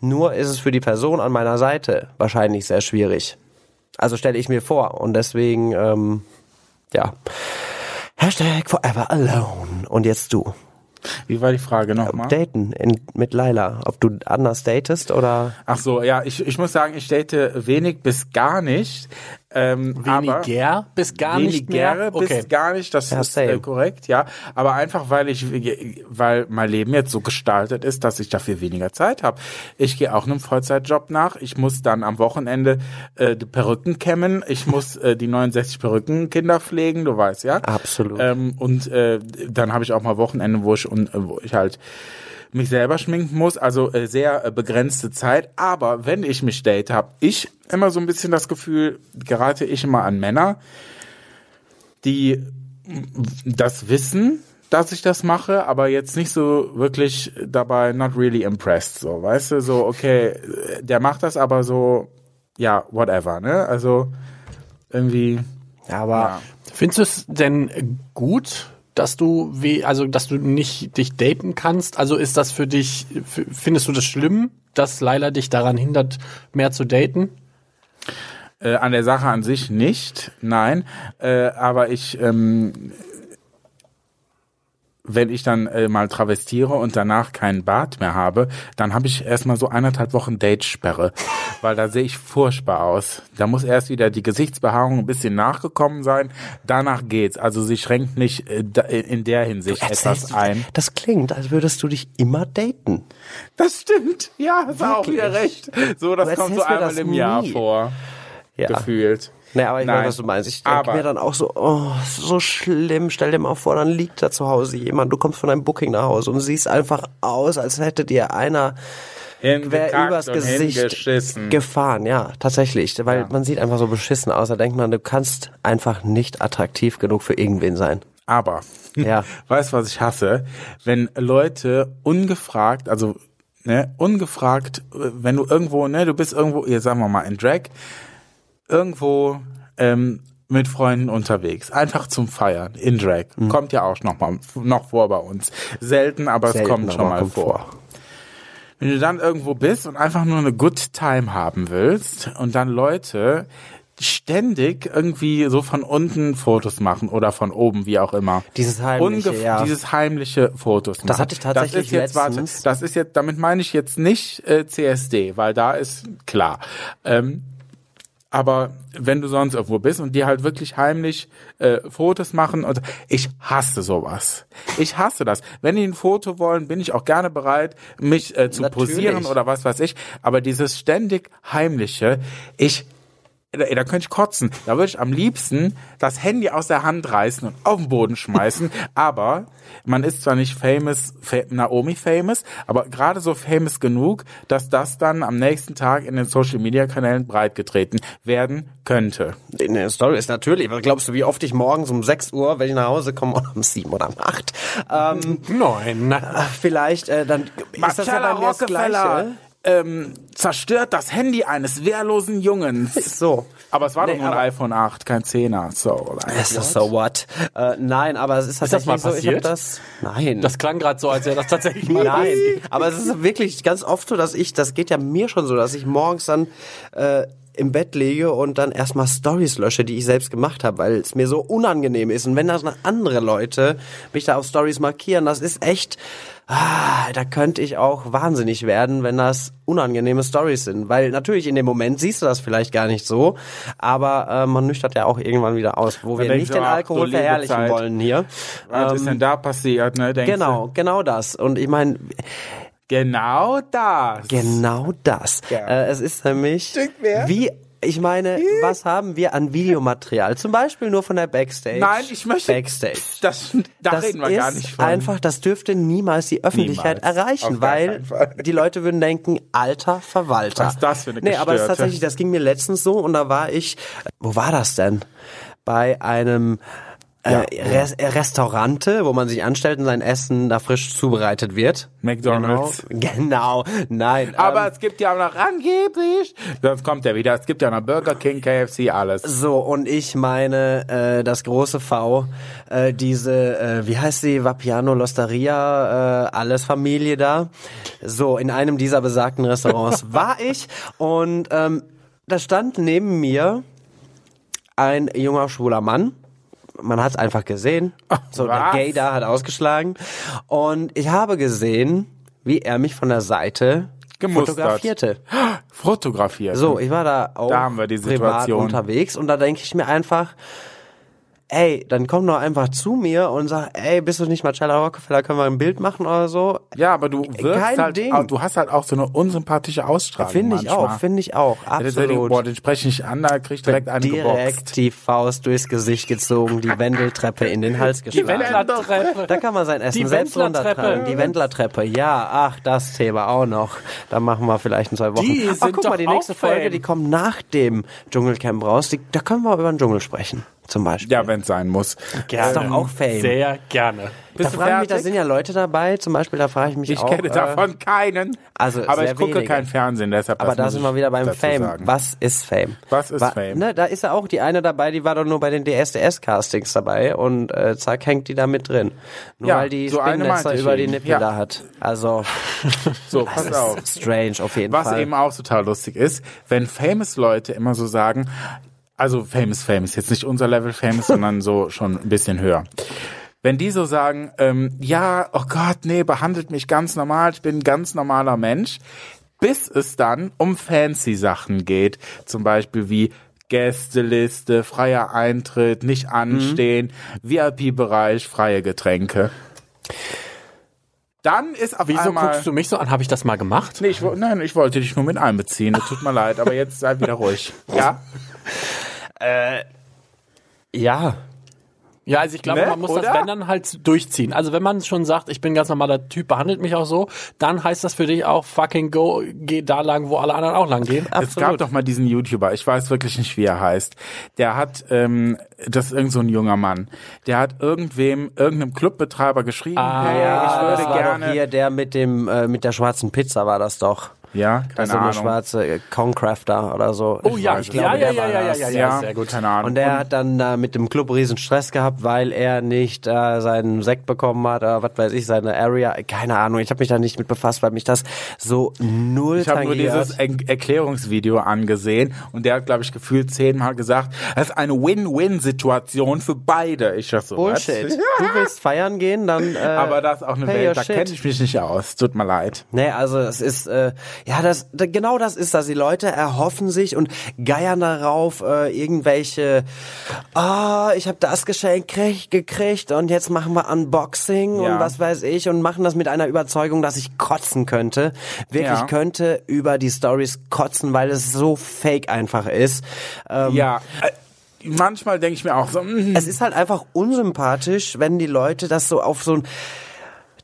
Nur ist es für die Person an meiner Seite wahrscheinlich sehr schwierig. Also stelle ich mir vor und deswegen, ähm, ja. Hashtag forever alone. Und jetzt du. Wie war die Frage nochmal? Daten in, mit Laila. Ob du anders datest oder? Ach so, ja, ich, ich muss sagen, ich date wenig bis gar nicht. Ähm, weniger bis gar nicht mehr? bis okay. gar nicht, das ja, ist äh, korrekt, ja. Aber einfach, weil ich, weil mein Leben jetzt so gestaltet ist, dass ich dafür weniger Zeit habe. Ich gehe auch einem Vollzeitjob nach. Ich muss dann am Wochenende äh, die Perücken kämmen. Ich muss äh, die 69 Perückenkinder pflegen, du weißt, ja. Absolut. Ähm, und äh, dann habe ich auch mal Wochenende, wo ich, und, wo ich halt mich selber schminken muss, also äh, sehr äh, begrenzte Zeit. Aber wenn ich mich date, habe ich immer so ein bisschen das Gefühl, gerate ich immer an Männer, die das wissen, dass ich das mache, aber jetzt nicht so wirklich dabei not really impressed, so, weißt du, so, okay, der macht das aber so, ja, whatever, ne, also irgendwie. Ja, aber ja. findest du es denn gut, dass du wie also dass du nicht dich daten kannst? Also ist das für dich findest du das schlimm, dass Laila dich daran hindert mehr zu daten? Äh, an der Sache an sich nicht, nein, äh, aber ich ähm, wenn ich dann äh, mal travestiere und danach keinen Bart mehr habe, dann habe ich erstmal so eineinhalb Wochen Datesperre, weil da sehe ich furchtbar aus. Da muss erst wieder die Gesichtsbehaarung ein bisschen nachgekommen sein, danach geht's. Also sie schränkt mich äh, in der Hinsicht etwas ein. Das klingt, als würdest du dich immer daten. Das stimmt, ja, hast auch wieder recht. So, das kommt so einmal im nie. Jahr vor, ja. gefühlt. Nee, aber ich weiß, was du meinst. Ich denke mir dann auch so, oh, so schlimm. Stell dir mal vor, dann liegt da zu Hause jemand. Du kommst von einem Booking nach Hause und siehst einfach aus, als hätte dir einer quer übers Gesicht gefahren. Ja, tatsächlich. Weil ja. man sieht einfach so beschissen aus. Da denkt man, du kannst einfach nicht attraktiv genug für irgendwen sein. Aber, ja. weißt du, was ich hasse? Wenn Leute ungefragt, also ne, ungefragt, wenn du irgendwo, ne, du bist irgendwo, hier sagen wir mal in Drag, irgendwo ähm, mit Freunden unterwegs, einfach zum Feiern in Drag. Mhm. Kommt ja auch noch mal noch vor bei uns. Selten, aber Selten, es kommt schon mal kommt vor. vor. Wenn du dann irgendwo bist und einfach nur eine Good Time haben willst und dann Leute ständig irgendwie so von unten Fotos machen oder von oben, wie auch immer. Dieses heimliche, Ungef ja. Dieses heimliche Fotos machen. Das hatte ich tatsächlich das ist jetzt, letztens. Warte, das ist jetzt, damit meine ich jetzt nicht äh, CSD, weil da ist klar. Ähm, aber wenn du sonst irgendwo bist und die halt wirklich heimlich äh, Fotos machen und ich hasse sowas. Ich hasse das. Wenn die ein Foto wollen, bin ich auch gerne bereit, mich äh, zu Natürlich. posieren oder was weiß ich. Aber dieses ständig heimliche, ich da, da könnte ich kotzen. Da würde ich am liebsten das Handy aus der Hand reißen und auf den Boden schmeißen. aber man ist zwar nicht famous, Naomi famous, aber gerade so famous genug, dass das dann am nächsten Tag in den Social Media Kanälen breitgetreten werden könnte. In der Story ist natürlich, was glaubst du, wie oft ich morgens um 6 Uhr, wenn ich nach Hause komme, um 7 oder um 8? Ähm, Nein. Vielleicht, äh, dann ist das ja bei mir das Gleiche ähm, zerstört das Handy eines wehrlosen Jungens. So. Aber es war nee, doch nur ein iPhone 8, kein 10er. So, ist das so what? Äh, nein, aber es ist tatsächlich ist das mal passiert? so, ich das, nein. Das klang gerade so, als wäre das tatsächlich mal Nein, aber es ist wirklich ganz oft so, dass ich, das geht ja mir schon so, dass ich morgens dann, äh, im Bett liege und dann erstmal Stories lösche, die ich selbst gemacht habe, weil es mir so unangenehm ist. Und wenn das andere Leute mich da auf Stories markieren, das ist echt, ah, da könnte ich auch wahnsinnig werden, wenn das unangenehme Stories sind. Weil natürlich in dem Moment siehst du das vielleicht gar nicht so, aber äh, man nüchtert ja auch irgendwann wieder aus, wo wir nicht du, den Alkohol du verherrlichen Zeit. wollen hier. Was ist denn da passiert, ne? Genau, genau das. Und ich meine, Du? Genau das. Genau das. Ja. Äh, es ist nämlich wie ich meine, was haben wir an Videomaterial? Zum Beispiel nur von der Backstage. Nein, ich möchte. Backstage. Das, da das reden wir ist gar nicht von. einfach, das dürfte niemals die Öffentlichkeit Niemals. erreichen, weil die Leute würden denken, alter Verwalter. Was ist das für eine Nee, aber es ist Gestörte? tatsächlich, das ging mir letztens so und da war ich, wo war das denn? Bei einem äh, Res äh, Restaurante, wo man sich anstellt und sein Essen da frisch zubereitet wird. McDonald's. Genau, genau. nein. Aber ähm, es gibt ja auch noch angeblich. Sonst kommt er wieder. Es gibt ja noch Burger King, KFC, alles. So, und ich meine, äh, das große V, äh, diese, äh, wie heißt sie, Vapiano, Losteria, äh, alles Familie da. So, in einem dieser besagten Restaurants war ich und ähm, da stand neben mir ein junger, schwuler Mann. Man hat es einfach gesehen. So, der was? Gay da hat ausgeschlagen. Und ich habe gesehen, wie er mich von der Seite Gemustert. fotografierte. Fotografiert. So, ich war da auch Da haben wir die privat Situation. unterwegs und da denke ich mir einfach, ey, dann komm doch einfach zu mir und sag, ey, bist du nicht Marcella Rockefeller, können wir ein Bild machen oder so? Ja, aber du wirkst Kein halt, Ding. auch- du hast halt auch so eine unsympathische Ausstrahlung. Finde ich manchmal. auch, finde ich auch, Ja, absolut. Boah, den spreche ich nicht an, da krieg ich direkt einen Direkt geboxt. die Faust durchs Gesicht gezogen, die Wendeltreppe in den Hals geschlagen. Wendlertreppe. Da kann man sein Essen Die selbst runtertragen. Die Wendlertreppe, ja, ach, das Thema auch noch. Da machen wir vielleicht in zwei Wochen. Die ach, sind guck mal, doch die auch nächste Folge, die kommt nach dem Dschungelcamp raus. Die, da können wir über den Dschungel sprechen, zum Beispiel. Ja, wenn es sein muss. Das ist doch auch Fame. Sehr gerne. Da Bist du frage ich mich, da fertig? sind ja Leute dabei, zum Beispiel, da frage ich mich Ich auch. kenne äh, davon keinen. also aber ich gucke wenige. kein Fernsehen, deshalb. Aber das da sind ich wir wieder beim Fame. Sagen. Was ist Fame? Was ist Fame? Ne, da ist ja auch die eine dabei, die war doch nur bei den DSDS-Castings dabei und äh, zack hängt die da mit drin. Nur Ja, weil die so eine Spinnennetze meinte ich über die. Nippel Ja. da hat. Also, So, das pass auf. ist strange auf jeden Was Fall. eben auch total lustig ist, wenn famous Leute immer so sagen, also famous, famous, jetzt nicht unser Level famous, sondern so schon ein bisschen höher. Wenn die so sagen, ähm, ja, oh Gott, nee, behandelt mich ganz normal, ich bin ein ganz normaler Mensch, bis es dann um fancy Sachen geht, zum Beispiel wie Gästeliste, freier Eintritt, nicht anstehen, VIP-Bereich, freie Getränke. Dann ist auf Wieso einmal... guckst du mich so an? Habe ich das mal gemacht? Nee, ich, nein, ich wollte dich nur mit einbeziehen. Das tut mir leid, aber jetzt sei wieder ruhig. Ja? ja, Ja, also ich glaube, Ne? man muss Oder? das wenn dann halt durchziehen. Also wenn man schon sagt, ich bin ganz normaler Typ, behandelt mich auch so, dann heißt das für dich auch fucking go, geh da lang, wo alle anderen auch lang gehen. Es gab doch mal diesen YouTuber, ich weiß wirklich nicht, wie er heißt. Der hat, ähm, das ist irgend so ein junger Mann, der hat irgendwem, irgendeinem Clubbetreiber geschrieben, hey, ja, ich würde das war gerne. doch hier der mit dem äh, mit der schwarzen Pizza war das doch. Ja, Das keine so eine Ahnung. schwarze äh, Concrafter oder so. Oh ja, ich ja, glaube, ja, der ja, war ja, ja, das. ja, ja, sehr gut. Keine Ahnung. Und der hat dann äh, mit dem Club riesen Stress gehabt, weil er nicht äh, seinen Sekt bekommen hat, oder was weiß ich, seine Area, keine Ahnung. Ich habe mich da nicht mit befasst, weil mich das so null ich habe nur dieses Er- Erklärungsvideo angesehen und der hat, glaube ich, gefühlt zehnmal gesagt, das ist eine Win-Win-Situation für beide. Ich dachte so, Bullshit. was? Du willst feiern gehen, dann. Äh, Aber das ist auch eine your Welt, da kenne ich mich nicht aus. Tut mir leid. Nee, also es ist, äh, ja, das, da- genau das ist das. Die Leute erhoffen sich und geiern darauf, äh, irgendwelche, ah, ich habe das Geschenk krieg, gekriegt und jetzt machen wir Unboxing Ja. und was weiß ich und machen das mit einer Überzeugung, dass ich kotzen könnte. Wirklich Ja. könnte über die Stories kotzen, weil es so fake einfach ist. Ähm, Ja, äh, manchmal denke ich mir auch so, mm, es ist halt einfach unsympathisch, wenn die Leute das so auf so ein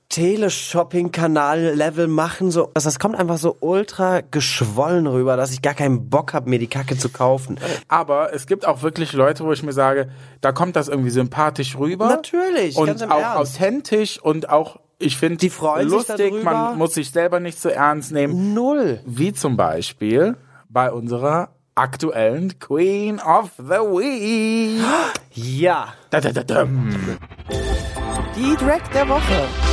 Teleshopping-Kanal-Level machen. So, also das kommt einfach so ultra geschwollen rüber, dass ich gar keinen Bock habe, mir die Kacke zu kaufen. Aber es gibt auch wirklich Leute, wo ich mir sage, da kommt das irgendwie sympathisch rüber. Natürlich, Und ganz im auch Ernst. authentisch und auch, ich finde, Die freuen sich lustig. Man muss sich selber nicht so ernst nehmen. Null. Wie zum Beispiel bei unserer aktuellen Queen of the Week. Ja. Da, da, da. Die Drag der Woche.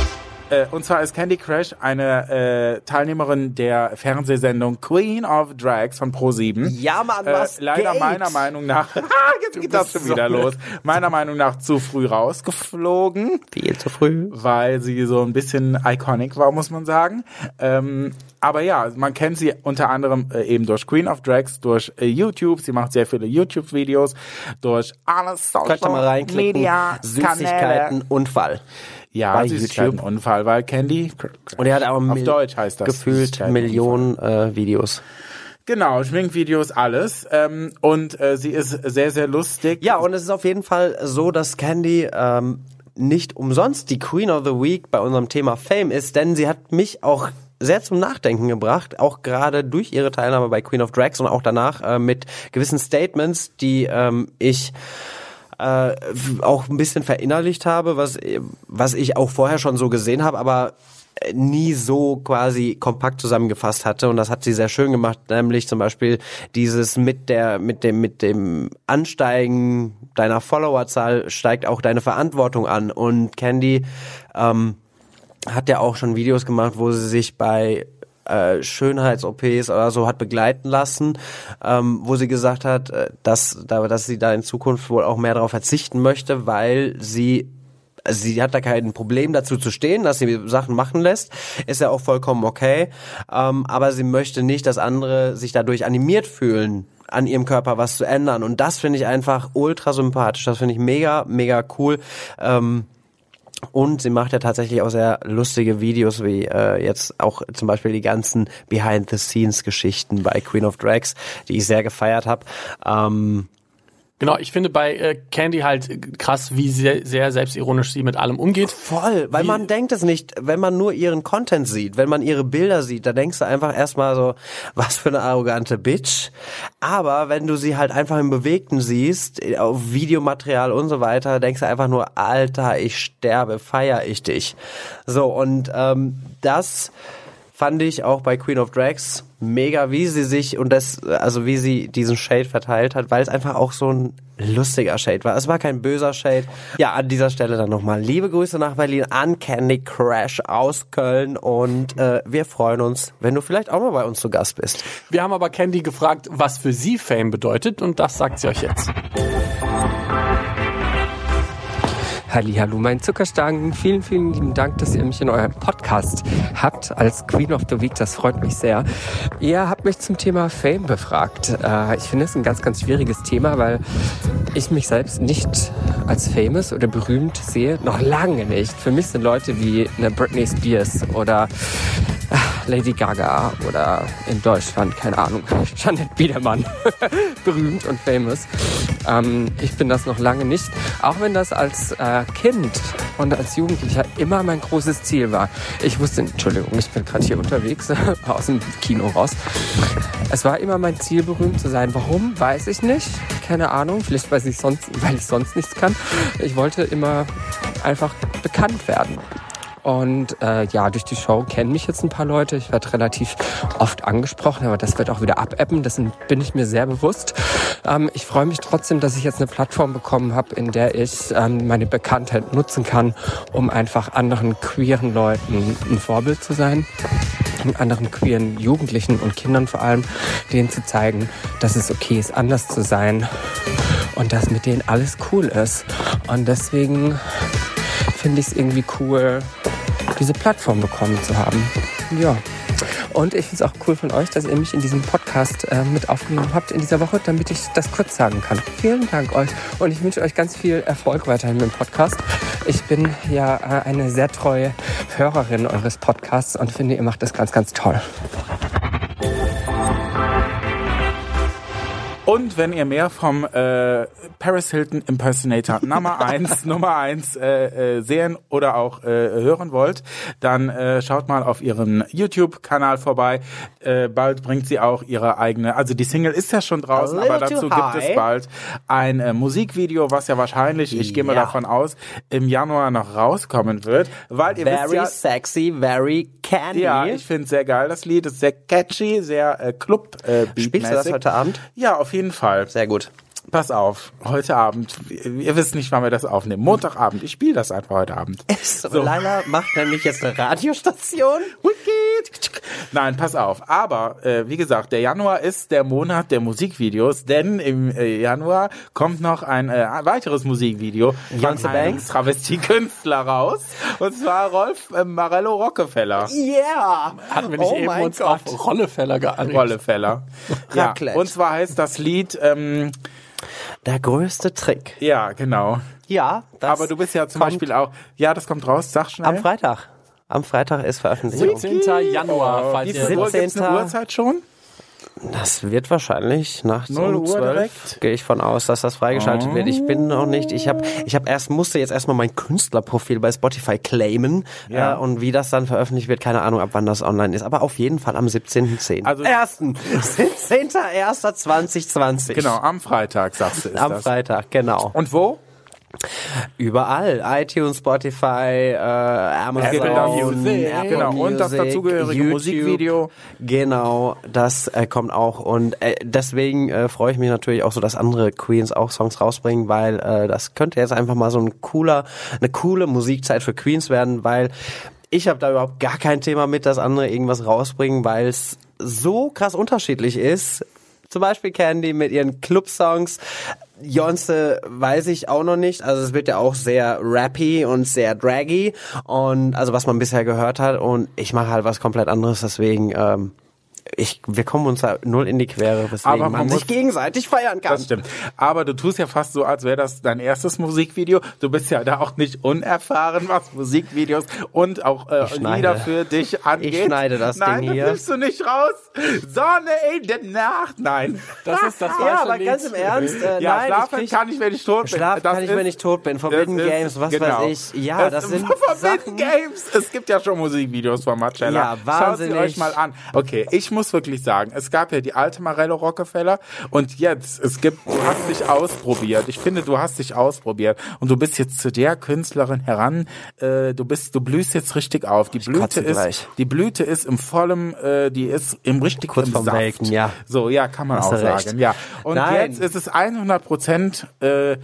Äh, und zwar ist Candy Crash eine äh, Teilnehmerin der Fernsehsendung Queen of Drags von Pro7. Ja, Mann, was äh, Leider geht? meiner Meinung nach, Ah, jetzt geht das schon wieder los, meiner Meinung nach zu früh rausgeflogen Viel zu früh. weil sie so ein bisschen iconic war, muss man sagen. Ähm, aber ja, man kennt sie unter anderem äh, eben durch Queen of Drags, durch äh, YouTube. Sie macht sehr viele YouTube-Videos, durch alle Social Könnt ihr mal reinklicken. Media Süßigkeiten, Unfall. Ja, bei Süßigkeiten YouTube. Unfall, weil Candy Und er hat auch auf Deutsch heißt das gefühlt Millionen äh, Videos. Genau, Schminkvideos, alles. Ähm, und äh, sie ist sehr, sehr lustig. Ja, und es ist auf jeden Fall so, dass Candy ähm, nicht umsonst die Queen of the Week bei unserem Thema Fame ist, denn sie hat mich auch sehr zum Nachdenken gebracht, auch gerade durch ihre Teilnahme bei Queen of Drags und auch danach äh, mit gewissen Statements, die ähm, ich äh, auch ein bisschen verinnerlicht habe, was, was ich auch vorher schon so gesehen habe, aber äh, nie so quasi kompakt zusammengefasst hatte. Und das hat sie sehr schön gemacht, nämlich zum Beispiel dieses mit der mit dem mit dem Ansteigen deiner Followerzahl steigt auch deine Verantwortung an. Und Candy ähm, hat ja auch schon Videos gemacht, wo sie sich bei äh, Schönheits-OPs oder so hat begleiten lassen, ähm, wo sie gesagt hat, äh, dass, da, dass sie da in Zukunft wohl auch mehr darauf verzichten möchte, weil sie also sie hat da kein Problem dazu zu stehen, dass sie Sachen machen lässt, ist ja auch vollkommen okay, ähm, aber sie möchte nicht, dass andere sich dadurch animiert fühlen, an ihrem Körper was zu ändern. Und das finde ich einfach ultra sympathisch, das finde ich mega, mega cool. Ähm, und sie macht ja tatsächlich auch sehr lustige Videos, wie äh, jetzt auch zum Beispiel die ganzen Behind-the-Scenes-Geschichten bei Queen of Drags, die ich sehr gefeiert habe. Ähm, Genau, ich finde bei äh, Candy halt äh, krass, wie sehr, sehr selbstironisch sie mit allem umgeht. voll, weil Wie- man denkt es nicht, wenn man nur ihren Content sieht, wenn man ihre Bilder sieht, da denkst du einfach erstmal so, was für eine arrogante Bitch. Aber wenn du sie halt einfach im Bewegten siehst, äh, auf Videomaterial und so weiter, denkst du einfach nur, Alter, ich sterbe, feier ich dich. So, und ähm, das fand ich auch bei Queen of Drags mega, wie sie sich und das, also wie sie diesen Shade verteilt hat, weil es einfach auch so ein lustiger Shade war. Es war kein böser Shade. Ja, an dieser Stelle dann nochmal liebe Grüße nach Berlin an Candy Crash aus Köln und äh, wir freuen uns, wenn du vielleicht auch mal bei uns zu Gast bist. Wir haben aber Candy gefragt, was für sie Fame bedeutet und das sagt sie euch jetzt. Hallo, mein Zuckerstangen. Vielen, vielen lieben Dank, dass ihr mich in eurem Podcast habt als Queen of the Week. Das freut mich sehr. Ihr habt mich zum Thema Fame befragt. Äh, ich finde es ein ganz, ganz schwieriges Thema, weil ich mich selbst nicht als famous oder berühmt sehe. Noch lange nicht. Für mich sind Leute wie eine Britney Spears oder Lady Gaga oder in Deutschland, keine Ahnung, Janet Biedermann berühmt und famous. Ähm, ich bin das noch lange nicht, auch wenn das als äh, Kind und als Jugendlicher immer mein großes Ziel war. Ich wusste, Entschuldigung, ich bin gerade hier unterwegs aus dem Kino raus. Es war immer mein Ziel, berühmt zu sein. Warum? Weiß ich nicht. Keine Ahnung. Vielleicht weil ich sonst, weil ich sonst nichts kann. Ich wollte immer einfach bekannt werden. Und äh, ja, durch die Show kennen mich jetzt ein paar Leute. Ich werde relativ oft angesprochen, aber das wird auch wieder abebben. Dessen bin ich mir sehr bewusst. Ähm, ich freue mich trotzdem, dass ich jetzt eine Plattform bekommen habe, in der ich ähm, meine Bekanntheit nutzen kann, um einfach anderen queeren Leuten ein Vorbild zu sein anderen queeren Jugendlichen und Kindern vor allem, denen zu zeigen, dass es okay ist, anders zu sein und dass mit denen alles cool ist. Und deswegen finde ich es irgendwie cool, diese Plattform bekommen zu haben. Ja. Und ich finde es auch cool von euch, dass ihr mich in diesem Podcast äh, mit aufgenommen habt in dieser Woche, damit ich das kurz sagen kann. Vielen Dank euch und ich wünsche euch ganz viel Erfolg weiterhin mit dem Podcast. Ich bin ja äh, eine sehr treue Hörerin eures Podcasts und finde, ihr macht das ganz, ganz toll. Und wenn ihr mehr vom äh, Paris Hilton Impersonator Nummer 1, Nummer 1 äh, äh, sehen oder auch äh, hören wollt, dann äh, schaut mal auf ihren YouTube-Kanal vorbei. Äh, bald bringt sie auch ihre eigene, also die Single ist ja schon draußen, aber dazu gibt es bald ein äh, Musikvideo, was ja wahrscheinlich, ich gehe mal Ja. davon aus, im Januar noch rauskommen wird, weil ihr wisst Very ja, sexy, very candy. ja, ich finde es sehr geil, das Lied ist sehr catchy, sehr äh, club äh, Spielst du das heute Abend? Ja, auf jeden Fall. Sehr gut. Pass auf, heute Abend, ihr wisst nicht, wann wir das aufnehmen. Montagabend, ich spiele das einfach heute Abend. So. Laila macht nämlich jetzt eine Radiostation. Wicked. Nein, pass auf. Aber äh, wie gesagt, der Januar ist der Monat der Musikvideos, denn im äh, Januar kommt noch ein äh, weiteres Musikvideo Young von einem Banks? Travestie-Künstler raus. Und zwar Rolf äh, Marello Rockefeller. Yeah! Hatten wir nicht oh eben mein uns Gott. auf Rollefeller geeinigt? Rollefeller. ja. Und zwar heißt das Lied, ähm, Der größte Trick. ja, genau. Ja, das Aber du bist ja zum Beispiel auch, ja, das kommt raus, sag schnell. am Freitag. Am Freitag ist Veröffentlichung. 17. Januar, falls Wie ihr viel Uhr gibt's eine 17. Uhrzeit schon? Das wird wahrscheinlich nachts Null um Uhr 12 direkt? gehe ich von aus, dass das freigeschaltet wird. Ich bin noch nicht, ich habe ich hab erst musste jetzt erstmal mein Künstlerprofil bei Spotify claimen Ja. äh, und wie das dann veröffentlicht wird, keine Ahnung, ab wann das online ist, aber auf jeden Fall am 17.10. Also- ersten 17.01.2020. Genau, am Freitag, sagst du, ist Am das. Freitag, genau. Und wo? Überall. iTunes, Spotify, äh, Amazon, Genau. Music. Apple Genau, und das Music, dazugehörige YouTube. Musikvideo. Genau, das äh, kommt auch. Und äh, deswegen äh, freue ich mich natürlich auch so, dass andere Queens auch Songs rausbringen, weil äh, das könnte jetzt einfach mal so ein cooler, eine coole Musikzeit für Queens werden, weil ich habe da überhaupt gar kein Thema mit, dass andere irgendwas rausbringen, weil es so krass unterschiedlich ist. Zum Beispiel Candy mit ihren Club-Songs. Jonce weiß ich auch noch nicht. Also es wird ja auch sehr rappy und sehr draggy. Und also was man bisher gehört hat. Und ich mache halt was komplett anderes. Deswegen, ähm, ich, wir kommen uns da null in die Quere, weswegen Aber man man, muss- sich gegenseitig feiern kann. Das stimmt. Aber du tust ja fast so, als wäre das dein erstes Musikvideo. Du bist ja da auch nicht unerfahren, was Musikvideos und auch äh, Ich schneide. Lieder für dich angeht. Ich schneide das Nein, Ding das hier. nimmst du nicht raus. Sonne in der Nacht. Nein. Das ist das Ja, aber ganz im Ernst, äh, Ja, nein, schlafen ich krieg, kann ich, wenn ich tot bin. Schlafen Das kann ich, wenn ich tot bin. Forbidden das ist- Games, was genau. weiß ich. Ja, das, sind Forbidden Sachen. Games. Es gibt ja schon Musikvideos von Marcella. Ja, Schaut sie wahnsinnig. euch mal an. Okay, ich muss wirklich sagen, es gab ja die alte Marello Rockefeller und jetzt, es gibt, du hast dich ausprobiert. Ich finde, du hast dich ausprobiert und du bist jetzt zu der Künstlerin heran, äh, du bist, du blühst jetzt richtig auf. Die Blüte kotze ist, gleich. die Blüte ist im vollen, äh, die ist im richtig Kurz im Saft. Welken, ja. So, ja, kann man Hast auch recht. sagen, ja. Und Nein. jetzt ist es 100 Prozent, äh,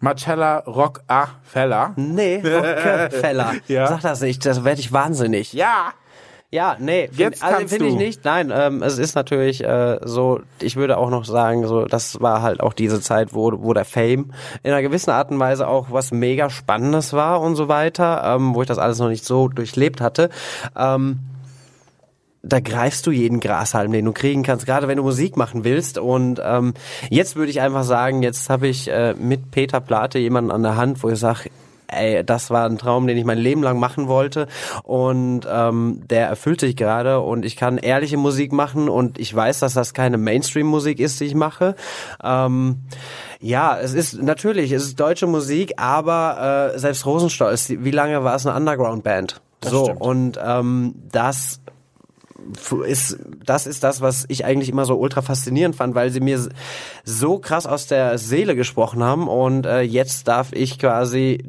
Marcella Rock A Feller. Nee, Rockefeller. Ja. Sag das nicht, das werde ich wahnsinnig. Ja. Ja, nee, find, Jetzt also finde ich nicht. Nein, ähm, es ist natürlich äh, so, ich würde auch noch sagen, so das war halt auch diese Zeit, wo, wo der Fame in einer gewissen Art und Weise auch was mega Spannendes war und so weiter, ähm, wo ich das alles noch nicht so durchlebt hatte. Ähm, da greifst du jeden Grashalm, den du kriegen kannst, gerade wenn du Musik machen willst. Und ähm, jetzt würde ich einfach sagen, jetzt habe ich äh, mit Peter Plate jemanden an der Hand, wo ich sage, ey, das war ein Traum, den ich mein Leben lang machen wollte. Und ähm, der erfüllt sich gerade und ich kann ehrliche Musik machen und ich weiß, dass das keine Mainstream-Musik ist, die ich mache. Ähm, ja, es ist natürlich, es ist deutsche Musik, aber äh, selbst Rosenstolz, wie lange war es eine Underground-Band? So, stimmt. und ähm, das ist, das ist das, was ich eigentlich immer so ultra faszinierend fand, weil sie mir so krass aus der Seele gesprochen haben und äh, jetzt darf ich quasi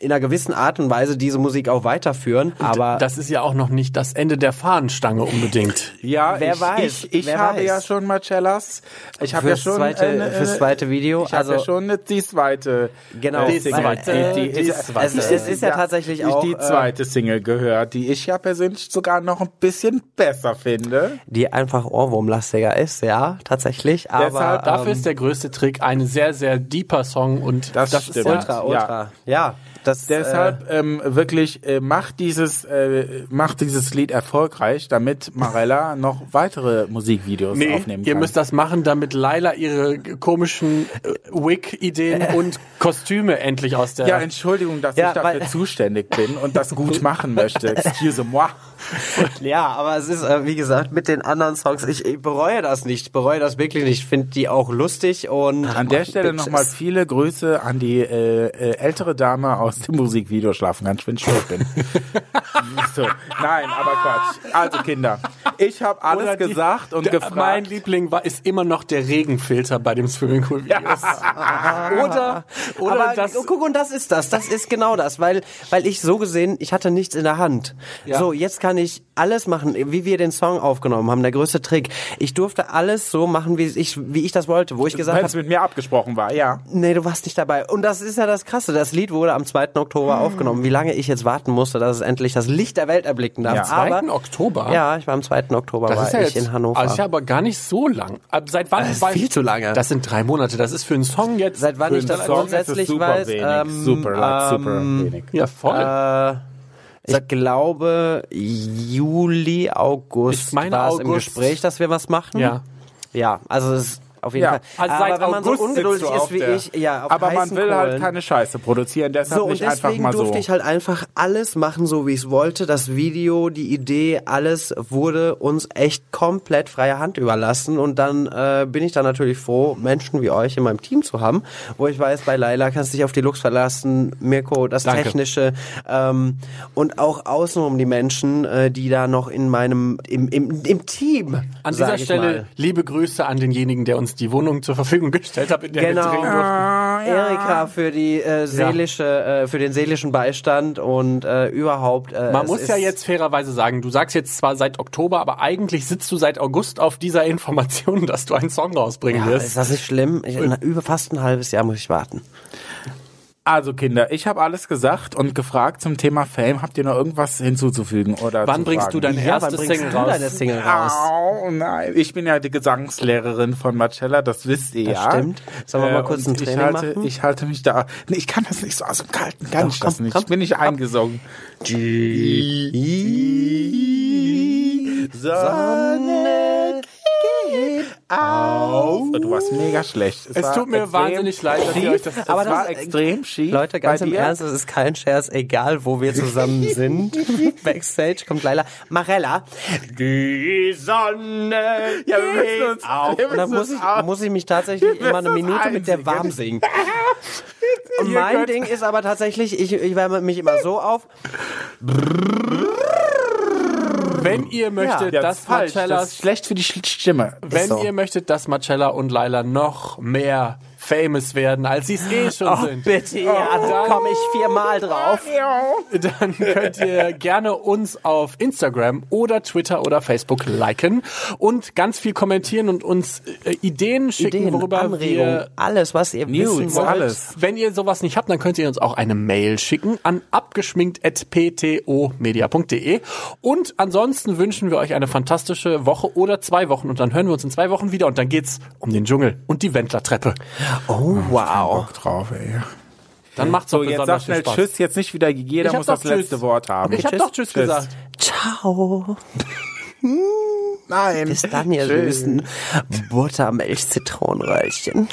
in einer gewissen Art und Weise diese Musik auch weiterführen, aber das ist ja auch noch nicht das Ende der Fahnenstange unbedingt. Ja, Wer ich, weiß, ich, ich wer habe weiß. ja schon Marcellas. Ich habe ja Fürs schon zweite- eine, fürs zweite Video, Ich habe also- ja schon eine, die zweite. Genau. äh, Die Single. zweite, die, die, die es, zweite. Es- es ist ja tatsächlich die, auch, die äh, zweite Single gehört, die ich ja persönlich sogar noch ein bisschen besser finde. die einfach Ohrwurmlastiger ist, ja, tatsächlich, aber Deshalb Dafür ähm, ist der größte Trick ein sehr, sehr deeper Song und Das das, ist ja, ultra, ultra, ja, das Deshalb ähm, wirklich äh, macht dieses äh, macht dieses Lied erfolgreich, damit Marella noch weitere Musikvideos Nee, aufnehmen ihr kann. müsst das machen, damit Laila ihre komischen äh, Wig-Ideen und Kostüme endlich aus der... ja, Entschuldigung, dass Ja, ich dafür zuständig bin und das gut machen möchte. Excuse-moi. Ja, aber es ist, äh, wie gesagt, mit den anderen Songs, ich, ich bereue das nicht, ich bereue das wirklich nicht. Ich finde die auch lustig und... An der Stelle nochmal viele Grüße an die äh, äh, ältere Dame aus dem Musikvideo Schlafen ganz wenn ich tot bin. So, nein, aber Quatsch. Also Kinder, ich habe alles die- gesagt und der, gefragt. Mein Liebling war, ist immer noch der Regenfilter bei dem Swimmingpool-Videos. oder, oder Aber das, oh, guck, und das ist das. Das ist genau das, weil, weil ich so gesehen, ich hatte nichts in der Hand. Ja. So, jetzt kann ich alles machen, wie wir den Song aufgenommen haben. Der größte Trick. Ich durfte alles so machen, wie ich, wie ich das wollte, wo ich gesagt habe, es mit mir abgesprochen war, ja. nee, du warst nicht dabei. Und das ist ja das Krasse. Das Lied wurde am 2. Oktober aufgenommen. Wie lange ich jetzt warten musste, dass es endlich das Licht der Welt erblicken darf. Ja. Aber, 2. Oktober? Ja, ich war am 2. Oktober, das war ist ja ich jetzt, in Hannover. Also ist ja aber gar nicht so lang. Ab seit wann? Das ist viel zu lange. Das sind drei Monate. Das ist für einen Song jetzt. Seit wann ich das Song- grundsätzlich super weiß, wenig. ähm, super, like, super ähm, wenig. Ja, voll. Äh, ich glaube, Juli, August Ich meine war es im. Gespräch, dass wir was machen. ja. Ja, also es ist auf jeden Ja, Fall. also Aber seit wenn man so August ungeduldig sitzt du ist wie der- ich, ja, auf Aber man will halt Kohlen. keine Scheiße produzieren, deshalb so, und nicht einfach deswegen mal so. durfte ich halt einfach alles machen, so wie ich es wollte. Das Video, die Idee, alles wurde uns echt komplett freie Hand überlassen. Und dann äh, bin ich dann natürlich froh, Menschen wie euch in meinem Team zu haben, wo ich weiß, bei Laila kannst du dich auf die Lux verlassen, Mirko, das Danke. Technische ähm, und auch außenrum die Menschen, äh, die da noch in meinem, im, im, im Team, An dieser Stelle mal. liebe Grüße an denjenigen, der uns die Wohnung zur Verfügung gestellt hat, in der Genau. wir drehen durften. Erika für die äh, seelische, äh, für den seelischen Beistand und äh, überhaupt. Äh, Man muss ja jetzt fairerweise sagen, du sagst jetzt zwar seit Oktober, aber eigentlich sitzt du seit August auf dieser Information, dass du einen Song rausbringen Ja, wirst. ist das nicht schlimm? Ich, na, über fast ein halbes Jahr muss ich warten. Also Kinder, ich habe alles gesagt und gefragt zum Thema Fame. Habt ihr noch irgendwas hinzuzufügen oder Wann zu bringst fragen? du deine Ja, wann erste bringst Single du raus? deine Single raus? Au, nein. Ich bin ja die Gesangslehrerin von Marcella, das wisst ihr Das ja. stimmt. Sollen wir mal kurz und ein Training ich halte, machen? Ich halte mich da. Nee, ich kann das nicht so aus dem Kalten, kann Doch, ich das komm, nicht. komm. ich bin nicht eingesungen. Sonne geht auf. Du warst mega schlecht. Es war tut mir wahnsinnig leid, dass ihr euch das- Es Aber das- war extrem schief. Leute, ganz im dir. Ernst, es ist kein Scherz, egal wo wir zusammen sind. Backstage kommt Laila. Marella, die Sonne Ja, wir müssen uns- auf. wir Und dann müssen muss ich, muss ich mich tatsächlich immer eine Minute mit der warm singen. Und mein Ding ist aber tatsächlich, ich, ich wärme mich immer so auf. Wenn ihr möchtet, Ja, dass falsch. Das ist schlecht für die Stimme. wenn so. ihr möchtet, dass Marcella und Laila noch mehr famous werden, als sie es eh schon Oh, sind. bitte, ja, da komme ich viermal drauf. dann könnt ihr gerne uns auf Instagram oder Twitter oder Facebook liken und ganz viel kommentieren und uns äh, Ideen schicken, Ideen, worüber Anregungen, wir alles, was ihr wissen News, wollt. alles. wenn ihr sowas nicht habt, dann könnt ihr uns auch eine Mail schicken an abgeschminkt.ptomedia.de. Und ansonsten wünschen wir euch eine fantastische Woche oder zwei Wochen und dann hören wir uns in zwei Wochen wieder und dann geht's um den Dschungel und die Wendlertreppe. Oh, oh wow. Ich Bock drauf, ey. Dann macht's so, jetzt sag schnell Spaß. Tschüss, jetzt nicht wieder jeder muss das tschüss. letzte Wort haben. Ich, ich habe doch Tschüss, tschüss. gesagt. Ciao. Hm, nein. Bis dann, ihr Tschüss. süßen Buttermilch-Zitronenröllchen.